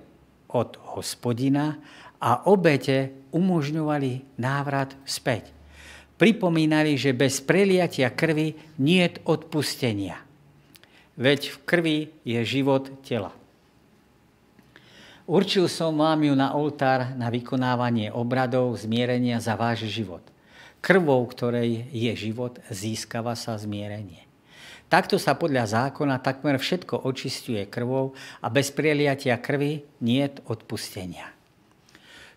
A: od hospodina a obete umožňovali návrat späť. Pripomínali, že bez preliatia krvi nie je odpustenia. Veď v krvi je život tela. Určil som vám ju na oltár na vykonávanie obradov zmierenia za váš život. Krvou, ktorej je život, získava sa zmierenie. Takto sa podľa zákona takmer všetko očistuje krvou a bez prieliatia krvi nie odpustenia.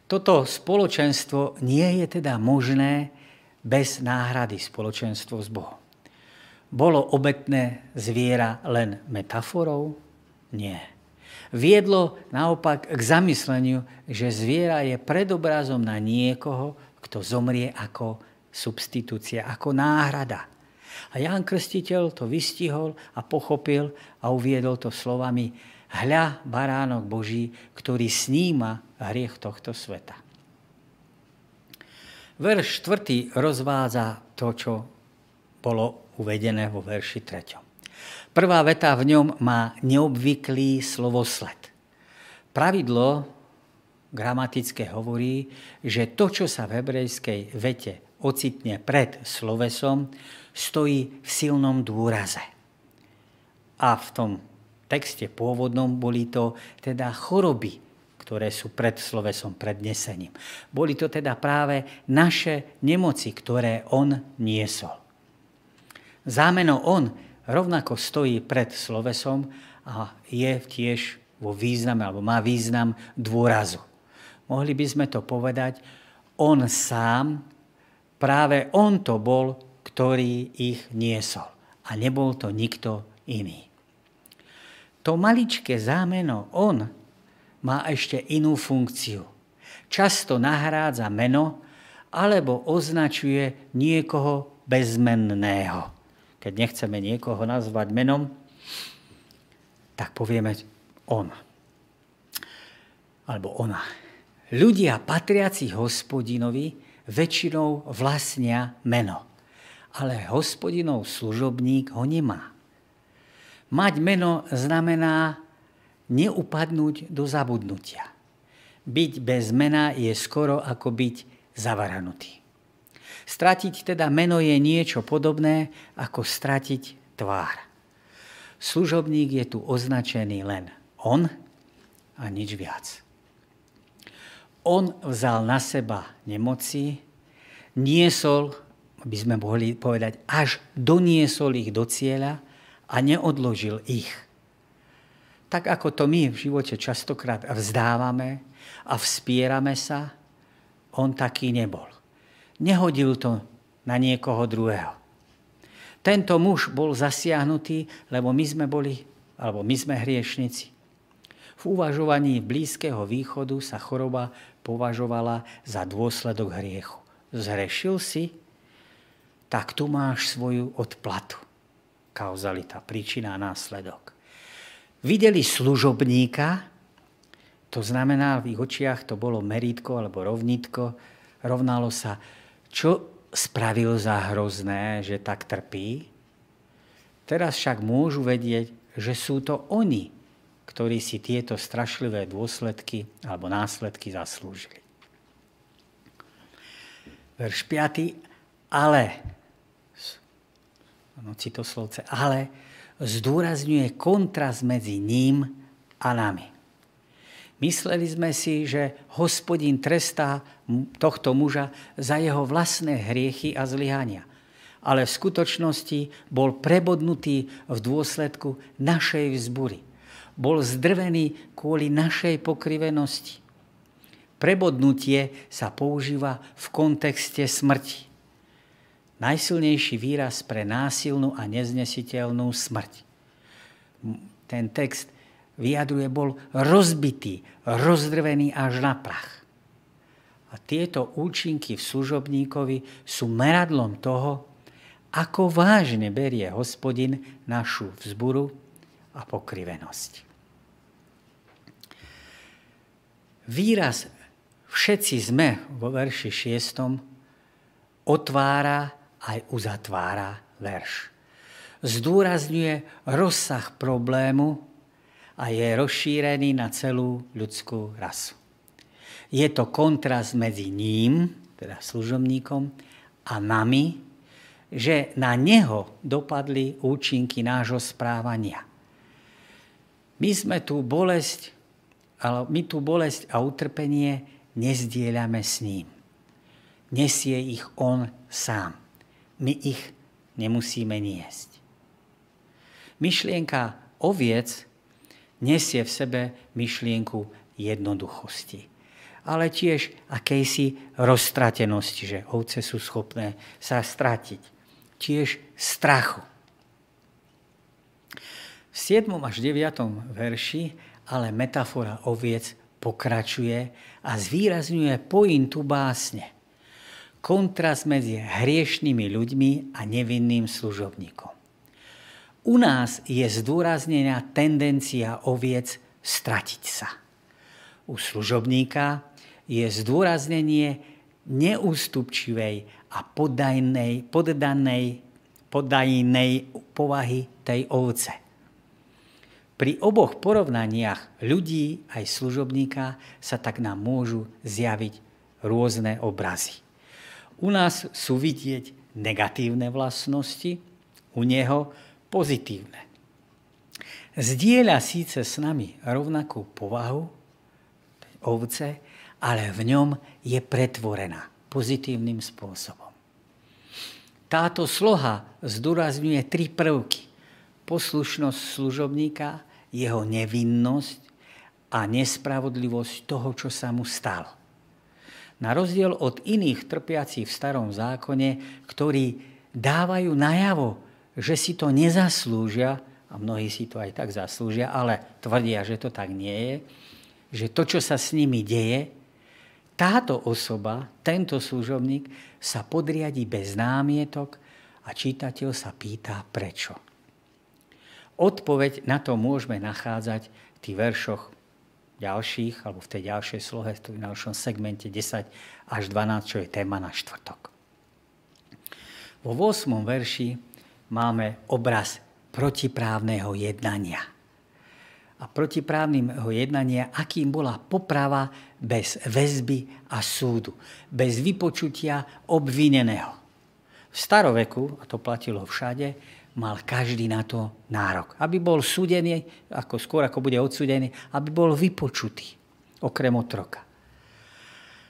A: Toto spoločenstvo nie je teda možné bez náhrady spoločenstvo s Bohom. Bolo obetné zviera len metaforou? Nie viedlo naopak k zamysleniu, že zviera je predobrazom na niekoho, kto zomrie ako substitúcia, ako náhrada. A Ján Krstiteľ to vystihol a pochopil a uviedol to slovami Hľa baránok Boží, ktorý sníma hriech tohto sveta. Verš 4. rozvádza to, čo bolo uvedené vo verši 3. Prvá veta v ňom má neobvyklý slovosled. Pravidlo gramatické hovorí, že to, čo sa v hebrejskej vete ocitne pred slovesom, stojí v silnom dôraze. A v tom texte pôvodnom boli to teda choroby, ktoré sú pred slovesom, prednesením. Boli to teda práve naše nemoci, ktoré on niesol. Zámeno on rovnako stojí pred slovesom a je tiež vo význame, alebo má význam dôrazu. Mohli by sme to povedať, on sám, práve on to bol, ktorý ich niesol. A nebol to nikto iný. To maličké zámeno on má ešte inú funkciu. Často nahrádza meno alebo označuje niekoho bezmenného keď nechceme niekoho nazvať menom, tak povieme on. Alebo ona. Ľudia patriaci hospodinovi väčšinou vlastnia meno. Ale hospodinov služobník ho nemá. Mať meno znamená neupadnúť do zabudnutia. Byť bez mena je skoro ako byť zavaranutý. Stratiť teda meno je niečo podobné ako stratiť tvár. Služobník je tu označený len on a nič viac. On vzal na seba nemoci, niesol, by sme mohli povedať, až doniesol ich do cieľa a neodložil ich. Tak ako to my v živote častokrát vzdávame a vspierame sa, on taký nebol. Nehodil to na niekoho druhého. Tento muž bol zasiahnutý, lebo my sme boli, alebo my sme hriešnici. V uvažovaní Blízkeho východu sa choroba považovala za dôsledok hriechu. Zhrešil si, tak tu máš svoju odplatu. Kauzalita, príčina a následok. Videli služobníka, To znamená, v ich očiach to bolo merítko alebo rovnítko, rovnalo sa, čo spravil za hrozné, že tak trpí. Teraz však môžu vedieť, že sú to oni, ktorí si tieto strašlivé dôsledky alebo následky zaslúžili. Verš 5. Ale, no citoslovce, ale zdôrazňuje kontrast medzi ním a nami. Mysleli sme si, že hospodin trestá tohto muža za jeho vlastné hriechy a zlyhania. Ale v skutočnosti bol prebodnutý v dôsledku našej vzbury. Bol zdrvený kvôli našej pokrivenosti. Prebodnutie sa používa v kontexte smrti. Najsilnejší výraz pre násilnú a neznesiteľnú smrť. Ten text vyjadruje, bol rozbitý, rozdrvený až na prach. A tieto účinky v služobníkovi sú meradlom toho, ako vážne berie hospodin našu vzburu a pokrivenosť. Výraz všetci sme vo verši 6. otvára aj uzatvára verš. Zdôrazňuje rozsah problému, a je rozšírený na celú ľudskú rasu. Je to kontrast medzi ním, teda služobníkom, a nami, že na neho dopadli účinky nášho správania. My sme tú bolesť, ale my tú bolesť a utrpenie nezdieľame s ním. Nesie ich on sám. My ich nemusíme niesť. Myšlienka oviec nesie v sebe myšlienku jednoduchosti, ale tiež akejsi roztratenosti, že ovce sú schopné sa stratiť. Tiež strachu. V 7. až 9. verši ale metafora oviec pokračuje a zvýrazňuje pointu básne. Kontrast medzi hriešnými ľuďmi a nevinným služobníkom. U nás je zdôraznená tendencia oviec stratiť sa. U služobníka je zdôraznenie neústupčivej a podajnej, poddanej, podajnej povahy tej ovce. Pri oboch porovnaniach ľudí aj služobníka sa tak nám môžu zjaviť rôzne obrazy. U nás sú vidieť negatívne vlastnosti, u neho pozitívne. Zdieľa síce s nami rovnakú povahu ovce, ale v ňom je pretvorená pozitívnym spôsobom. Táto sloha zdôrazňuje tri prvky. Poslušnosť služobníka, jeho nevinnosť a nespravodlivosť toho, čo sa mu stalo. Na rozdiel od iných trpiacich v starom zákone, ktorí dávajú najavo že si to nezaslúžia, a mnohí si to aj tak zaslúžia, ale tvrdia, že to tak nie je, že to, čo sa s nimi deje, táto osoba, tento služobník sa podriadi bez námietok a čítateľ sa pýta prečo. Odpoveď na to môžeme nachádzať v tých veršoch ďalších, alebo v tej ďalšej slohe, v ďalšom segmente 10 až 12, čo je téma na štvrtok. Vo 8. verši máme obraz protiprávneho jednania. A protiprávneho jednania, akým bola poprava bez väzby a súdu, bez vypočutia obvineného. V staroveku, a to platilo všade, mal každý na to nárok. Aby bol súdený, ako skôr ako bude odsudený, aby bol vypočutý, okrem otroka.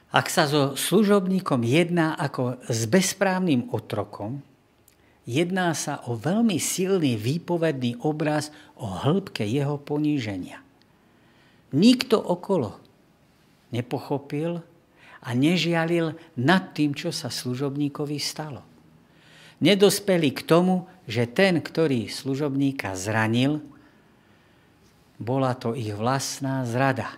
A: Ak sa so služobníkom jedná ako s bezprávnym otrokom, jedná sa o veľmi silný výpovedný obraz o hĺbke jeho poníženia. Nikto okolo nepochopil a nežialil nad tým, čo sa služobníkovi stalo. Nedospeli k tomu, že ten, ktorý služobníka zranil, bola to ich vlastná zrada.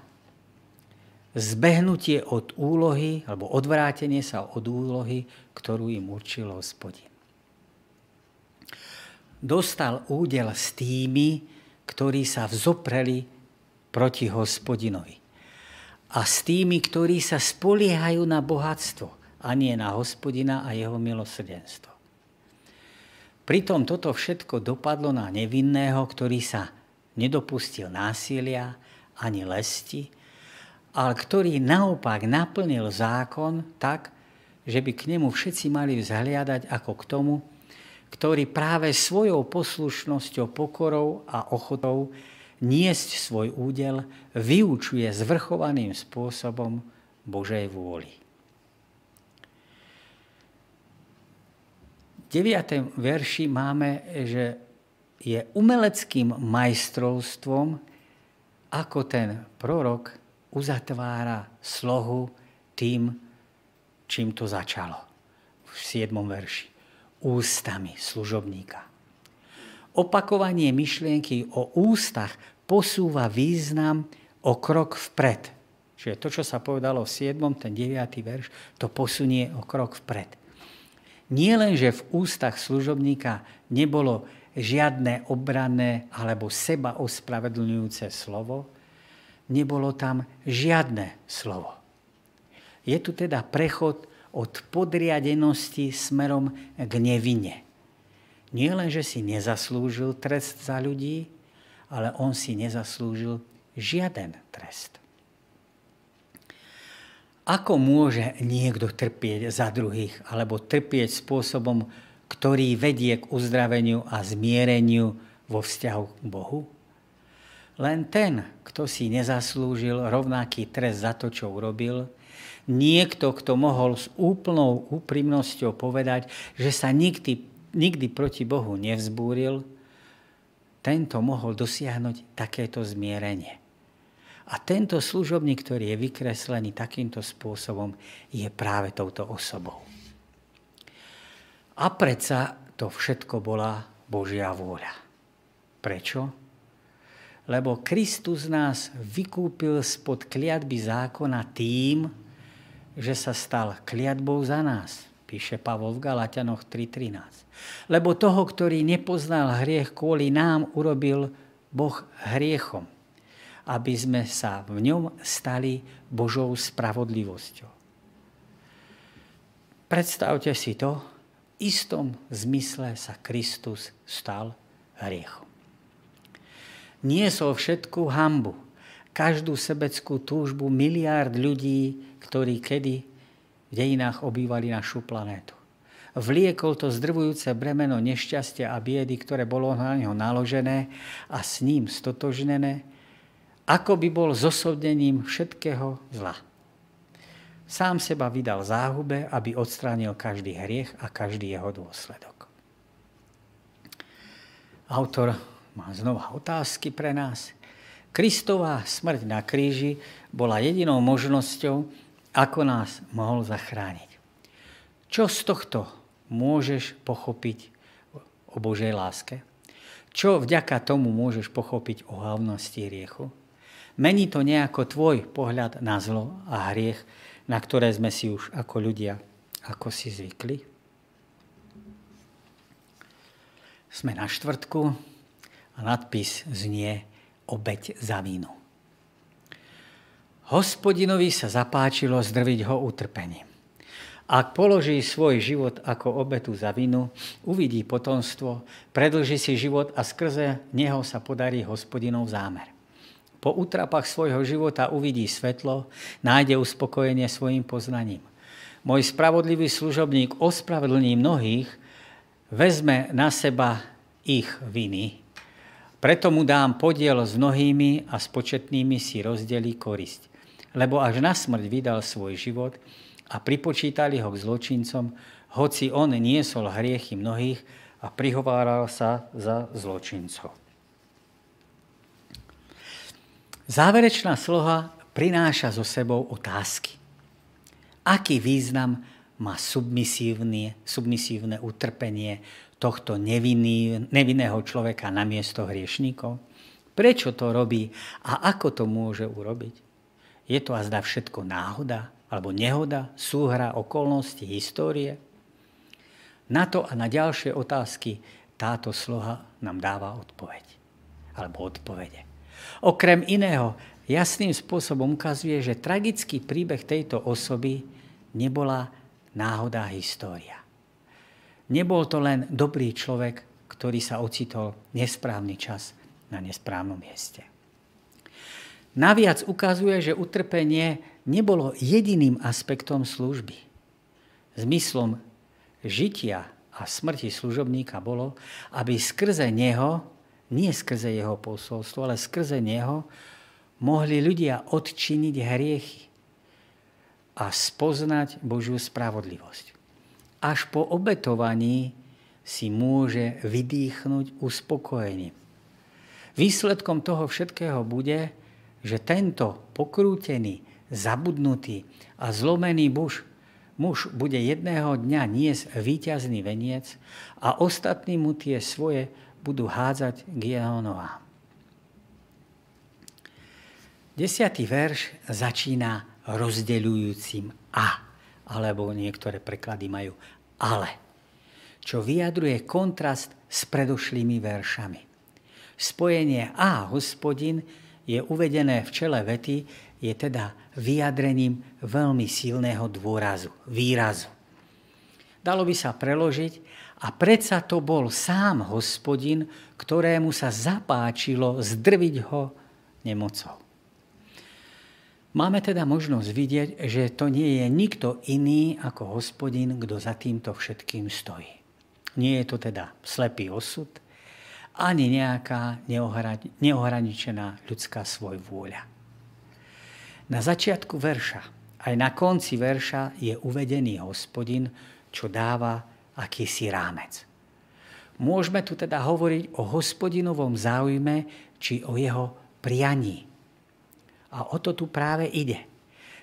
A: Zbehnutie od úlohy, alebo odvrátenie sa od úlohy, ktorú im určil hospodin dostal údel s tými, ktorí sa vzopreli proti hospodinovi. a s tými, ktorí sa spoliehajú na bohatstvo a nie na hospodina a jeho milosrdenstvo. Pritom toto všetko dopadlo na nevinného, ktorý sa nedopustil násilia ani lesti, ale ktorý naopak naplnil zákon tak, že by k nemu všetci mali vzhliadať ako k tomu, ktorý práve svojou poslušnosťou, pokorou a ochotou niesť svoj údel vyučuje zvrchovaným spôsobom Božej vôli. 9. verši máme, že je umeleckým majstrovstvom, ako ten prorok uzatvára slohu tým, čím to začalo. V 7. verši. Ústami služobníka. Opakovanie myšlienky o ústach posúva význam o krok vpred. Čiže to, čo sa povedalo v 7. ten 9. verš, to posunie o krok vpred. Nie len, že v ústach služobníka nebolo žiadne obranné alebo seba ospravedlňujúce slovo, nebolo tam žiadne slovo. Je tu teda prechod od podriadenosti smerom k nevine. Nie len, že si nezaslúžil trest za ľudí, ale on si nezaslúžil žiaden trest. Ako môže niekto trpieť za druhých alebo trpieť spôsobom, ktorý vedie k uzdraveniu a zmiereniu vo vzťahu k Bohu? Len ten, kto si nezaslúžil rovnaký trest za to, čo urobil, niekto, kto mohol s úplnou úprimnosťou povedať, že sa nikdy, nikdy proti Bohu nevzbúril, tento mohol dosiahnuť takéto zmierenie. A tento služobník, ktorý je vykreslený takýmto spôsobom, je práve touto osobou. A predsa to všetko bola Božia vôľa. Prečo? Lebo Kristus nás vykúpil spod kliatby zákona tým, že sa stal kliatbou za nás píše Pavol v Galatianoch 3.13. Lebo toho, ktorý nepoznal hriech kvôli nám, urobil Boh hriechom, aby sme sa v ňom stali Božou spravodlivosťou. Predstavte si to, v istom zmysle sa Kristus stal hriechom. Niesol všetku hambu, každú sebeckú túžbu miliárd ľudí, ktorí kedy v dejinách obývali našu planétu. Vliekol to zdrvujúce bremeno nešťastia a biedy, ktoré bolo na neho naložené a s ním stotožnené, ako by bol zosobnením všetkého zla. Sám seba vydal záhube, aby odstránil každý hriech a každý jeho dôsledok. Autor má znova otázky pre nás. Kristová smrť na kríži bola jedinou možnosťou, ako nás mohol zachrániť. Čo z tohto môžeš pochopiť o Božej láske? Čo vďaka tomu môžeš pochopiť o hlavnosti hriechu? Mení to nejako tvoj pohľad na zlo a hriech, na ktoré sme si už ako ľudia ako si zvykli? Sme na štvrtku a nadpis znie obeď za vínu. Hospodinovi sa zapáčilo zdrviť ho utrpením. Ak položí svoj život ako obetu za vinu, uvidí potomstvo, predlží si život a skrze neho sa podarí hospodinov zámer. Po útrapách svojho života uvidí svetlo, nájde uspokojenie svojim poznaním. Môj spravodlivý služobník ospravedlní mnohých, vezme na seba ich viny, preto mu dám podiel s mnohými a s početnými si rozdelí korisť lebo až na smrť vydal svoj život a pripočítali ho k zločincom, hoci on niesol hriechy mnohých a prihováral sa za zločincov. Záverečná sloha prináša so sebou otázky. Aký význam má submisívne, submisívne utrpenie tohto nevinný, nevinného človeka na miesto hriešníkov? Prečo to robí a ako to môže urobiť? Je to a všetko náhoda alebo nehoda, súhra, okolnosti, histórie? Na to a na ďalšie otázky táto sloha nám dáva odpoveď. Alebo odpovede. Okrem iného, jasným spôsobom ukazuje, že tragický príbeh tejto osoby nebola náhoda história. Nebol to len dobrý človek, ktorý sa ocitol nesprávny čas na nesprávnom mieste. Naviac ukazuje, že utrpenie nebolo jediným aspektom služby. Zmyslom žitia a smrti služobníka bolo, aby skrze neho, nie skrze jeho posolstvo, ale skrze neho, mohli ľudia odčiniť hriechy a spoznať Božiu spravodlivosť. Až po obetovaní si môže vydýchnuť uspokojením. Výsledkom toho všetkého bude, že tento pokrútený, zabudnutý a zlomený muž, muž bude jedného dňa niesť víťazný veniec a ostatní mu tie svoje budú hádzať nohám. Desiatý verš začína rozdeľujúcim a, alebo niektoré preklady majú ale, čo vyjadruje kontrast s predošlými veršami. Spojenie a hospodin je uvedené v čele vety, je teda vyjadrením veľmi silného dôrazu, výrazu. Dalo by sa preložiť, a predsa to bol sám hospodin, ktorému sa zapáčilo zdrviť ho nemocou. Máme teda možnosť vidieť, že to nie je nikto iný ako hospodin, kto za týmto všetkým stojí. Nie je to teda slepý osud, ani nejaká neohraničená ľudská svoj vôľa. Na začiatku verša, aj na konci verša je uvedený hospodin, čo dáva akýsi rámec. Môžeme tu teda hovoriť o hospodinovom záujme či o jeho prianí. A o to tu práve ide.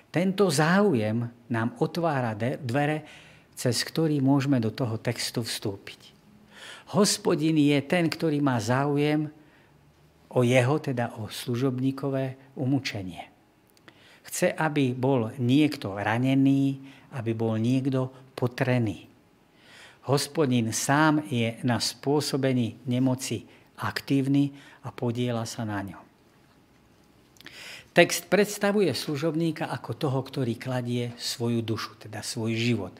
A: Tento záujem nám otvára dvere, cez ktorý môžeme do toho textu vstúpiť. Hospodin je ten, ktorý má záujem o jeho, teda o služobníkové umúčenie. Chce, aby bol niekto ranený, aby bol niekto potrený. Hospodin sám je na spôsobení nemoci aktívny a podiela sa na ňom. Text predstavuje služobníka ako toho, ktorý kladie svoju dušu, teda svoj život.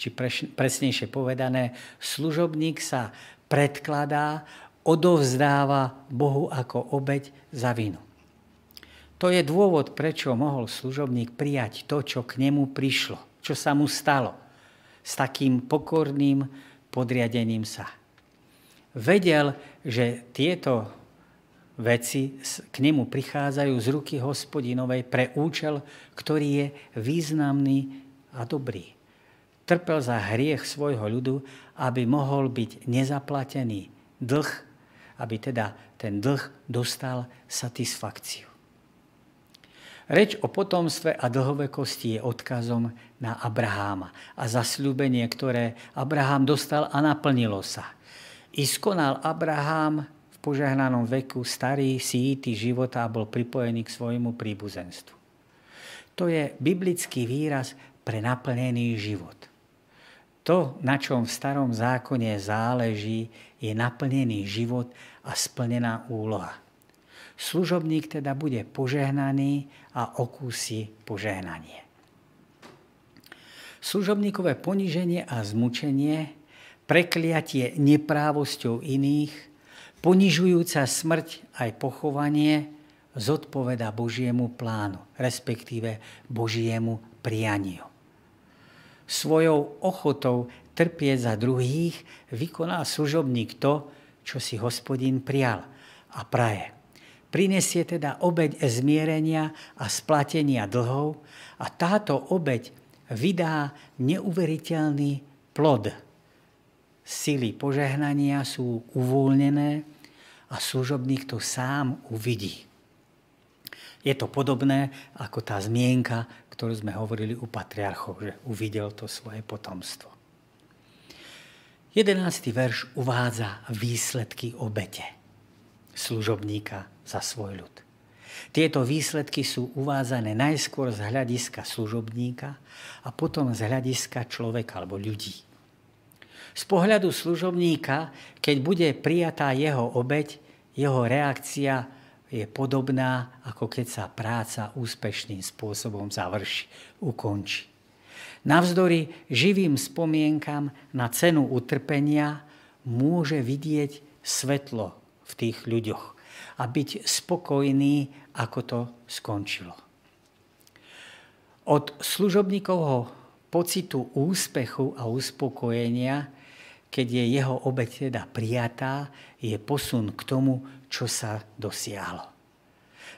A: Či presnejšie povedané, služobník sa predkladá, odovzdáva Bohu ako obeď za vinu. To je dôvod, prečo mohol služobník prijať to, čo k nemu prišlo, čo sa mu stalo, s takým pokorným podriadením sa. Vedel, že tieto veci k nemu prichádzajú z ruky hospodinovej pre účel, ktorý je významný a dobrý trpel za hriech svojho ľudu, aby mohol byť nezaplatený dlh, aby teda ten dlh dostal satisfakciu. Reč o potomstve a dlhovekosti je odkazom na Abraháma a zasľúbenie, ktoré Abrahám dostal a naplnilo sa. I skonal Abrahám v požehnanom veku starý, síty života a bol pripojený k svojmu príbuzenstvu. To je biblický výraz pre naplnený život. To, na čom v starom zákone záleží, je naplnený život a splnená úloha. Služobník teda bude požehnaný a okúsi požehnanie. Služobníkové poníženie a zmučenie, prekliatie neprávosťou iných, ponižujúca smrť aj pochovanie zodpoveda Božiemu plánu, respektíve Božiemu prianiu svojou ochotou trpieť za druhých, vykoná služobník to, čo si hospodín prial a praje. Prinesie teda obeď zmierenia a splatenia dlhov a táto obeď vydá neuveriteľný plod. Sily požehnania sú uvoľnené a služobník to sám uvidí. Je to podobné ako tá zmienka, ktorú sme hovorili u patriarchov, že uvidel to svoje potomstvo. 11. verš uvádza výsledky obete služobníka za svoj ľud. Tieto výsledky sú uvádzané najskôr z hľadiska služobníka a potom z hľadiska človeka alebo ľudí. Z pohľadu služobníka, keď bude prijatá jeho obeď, jeho reakcia je podobná, ako keď sa práca úspešným spôsobom završí, ukončí. Navzdory živým spomienkam na cenu utrpenia môže vidieť svetlo v tých ľuďoch a byť spokojný, ako to skončilo. Od služobníkovho pocitu úspechu a uspokojenia, keď je jeho obeď teda prijatá, je posun k tomu, čo sa dosiahlo.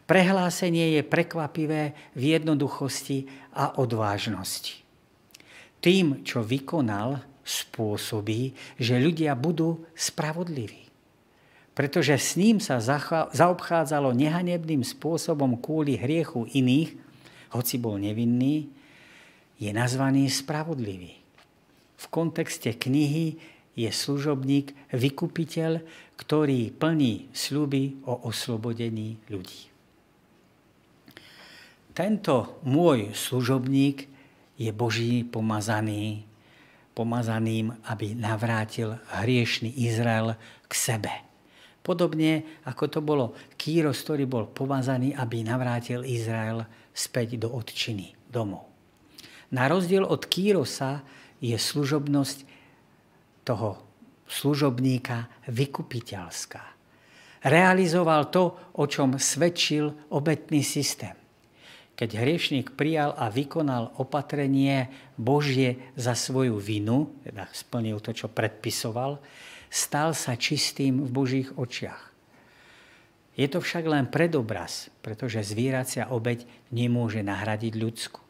A: Prehlásenie je prekvapivé v jednoduchosti a odvážnosti tým, čo vykonal, spôsobí, že ľudia budú spravodliví. Pretože s ním sa zaobchádzalo nehanebným spôsobom kvôli hriechu iných, hoci bol nevinný, je nazvaný spravodlivý. V kontexte knihy je služobník vykupiteľ, ktorý plní sľuby o oslobodení ľudí. Tento môj služobník je Boží pomazaný, pomazaným, aby navrátil hriešný Izrael k sebe. Podobne ako to bolo Kýros, ktorý bol pomazaný, aby navrátil Izrael späť do odčiny, domov. Na rozdiel od Kýrosa je služobnosť toho služobníka vykupiteľská. Realizoval to, o čom svedčil obetný systém keď hriešnik prijal a vykonal opatrenie Božie za svoju vinu, teda splnil to, čo predpisoval, stal sa čistým v Božích očiach. Je to však len predobraz, pretože zvieracia obeď nemôže nahradiť ľudsku.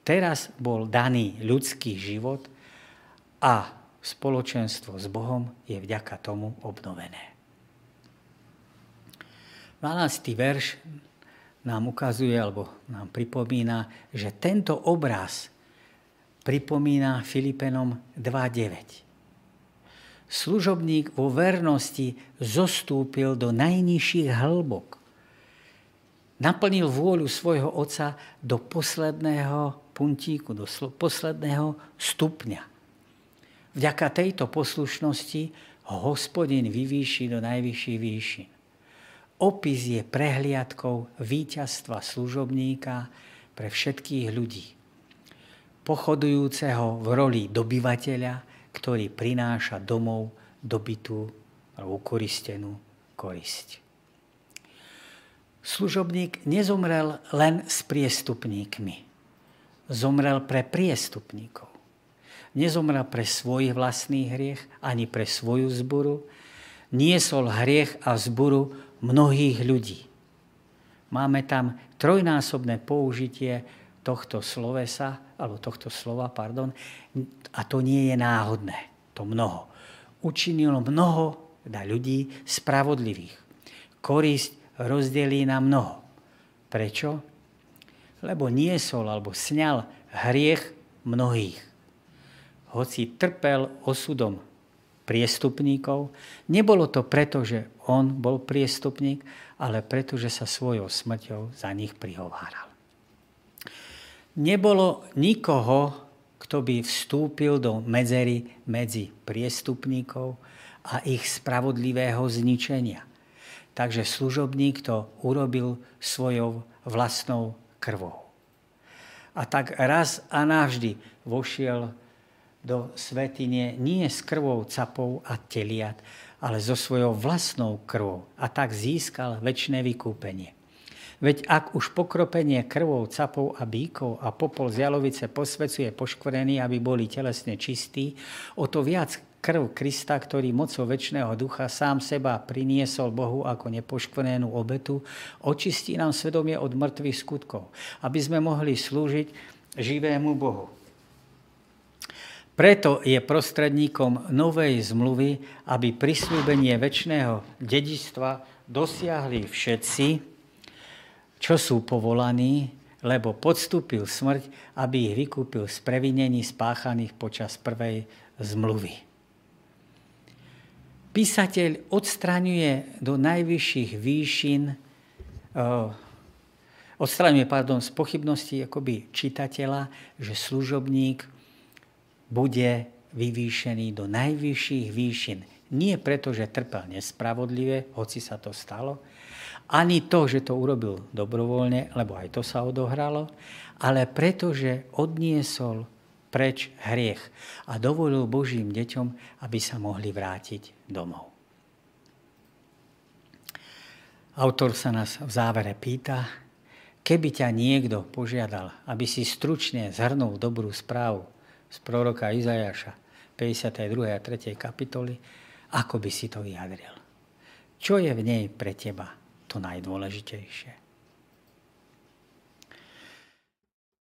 A: Teraz bol daný ľudský život a spoločenstvo s Bohom je vďaka tomu obnovené. 12. verš nám ukazuje alebo nám pripomína, že tento obraz pripomína Filipenom 2.9. Služobník vo vernosti zostúpil do najnižších hĺbok. Naplnil vôľu svojho otca do posledného puntíku, do posledného stupňa. Vďaka tejto poslušnosti ho hospodin vyvýši do najvyšších výšin. Opis je prehliadkou víťazstva služobníka pre všetkých ľudí. Pochodujúceho v roli dobyvateľa, ktorý prináša domov dobytú alebo ukoristenú korisť. Služobník nezomrel len s priestupníkmi. Zomrel pre priestupníkov. Nezomrel pre svoj vlastný hriech ani pre svoju zboru. Niesol hriech a zboru mnohých ľudí. Máme tam trojnásobné použitie tohto slovesa, alebo tohto slova, pardon, a to nie je náhodné, to mnoho. Učinilo mnoho teda ľudí spravodlivých. Korisť rozdelí na mnoho. Prečo? Lebo niesol alebo sňal hriech mnohých. Hoci trpel osudom priestupníkov. Nebolo to preto, že on bol priestupník, ale preto, že sa svojou smrťou za nich prihováral. Nebolo nikoho, kto by vstúpil do medzery medzi priestupníkov a ich spravodlivého zničenia. Takže služobník to urobil svojou vlastnou krvou. A tak raz a navždy vošiel do svetine nie s krvou capov a teliat, ale so svojou vlastnou krvou a tak získal väčšie vykúpenie. Veď ak už pokropenie krvou capov a bíkov a popol z jalovice posvecuje poškvrení, aby boli telesne čistí, o to viac krv Krista, ktorý mocou väčšného ducha sám seba priniesol Bohu ako nepoškvrnenú obetu, očistí nám svedomie od mŕtvych skutkov, aby sme mohli slúžiť živému Bohu. Preto je prostredníkom novej zmluvy, aby prislúbenie väčšného dedičstva dosiahli všetci, čo sú povolaní, lebo podstúpil smrť, aby ich vykúpil z previnení spáchaných počas prvej zmluvy. Písateľ odstraňuje do najvyšších výšin, uh, odstraňuje pardon, z pochybnosti akoby čitateľa, že služobník bude vyvýšený do najvyšších výšin. Nie preto, že trpel nespravodlivé, hoci sa to stalo, ani to, že to urobil dobrovoľne, lebo aj to sa odohralo, ale pretože odniesol preč hriech a dovolil Božím deťom, aby sa mohli vrátiť domov. Autor sa nás v závere pýta, keby ťa niekto požiadal, aby si stručne zhrnul dobrú správu z proroka Izajaša 52. a 3. kapitoly, ako by si to vyjadril? Čo je v nej pre teba to najdôležitejšie?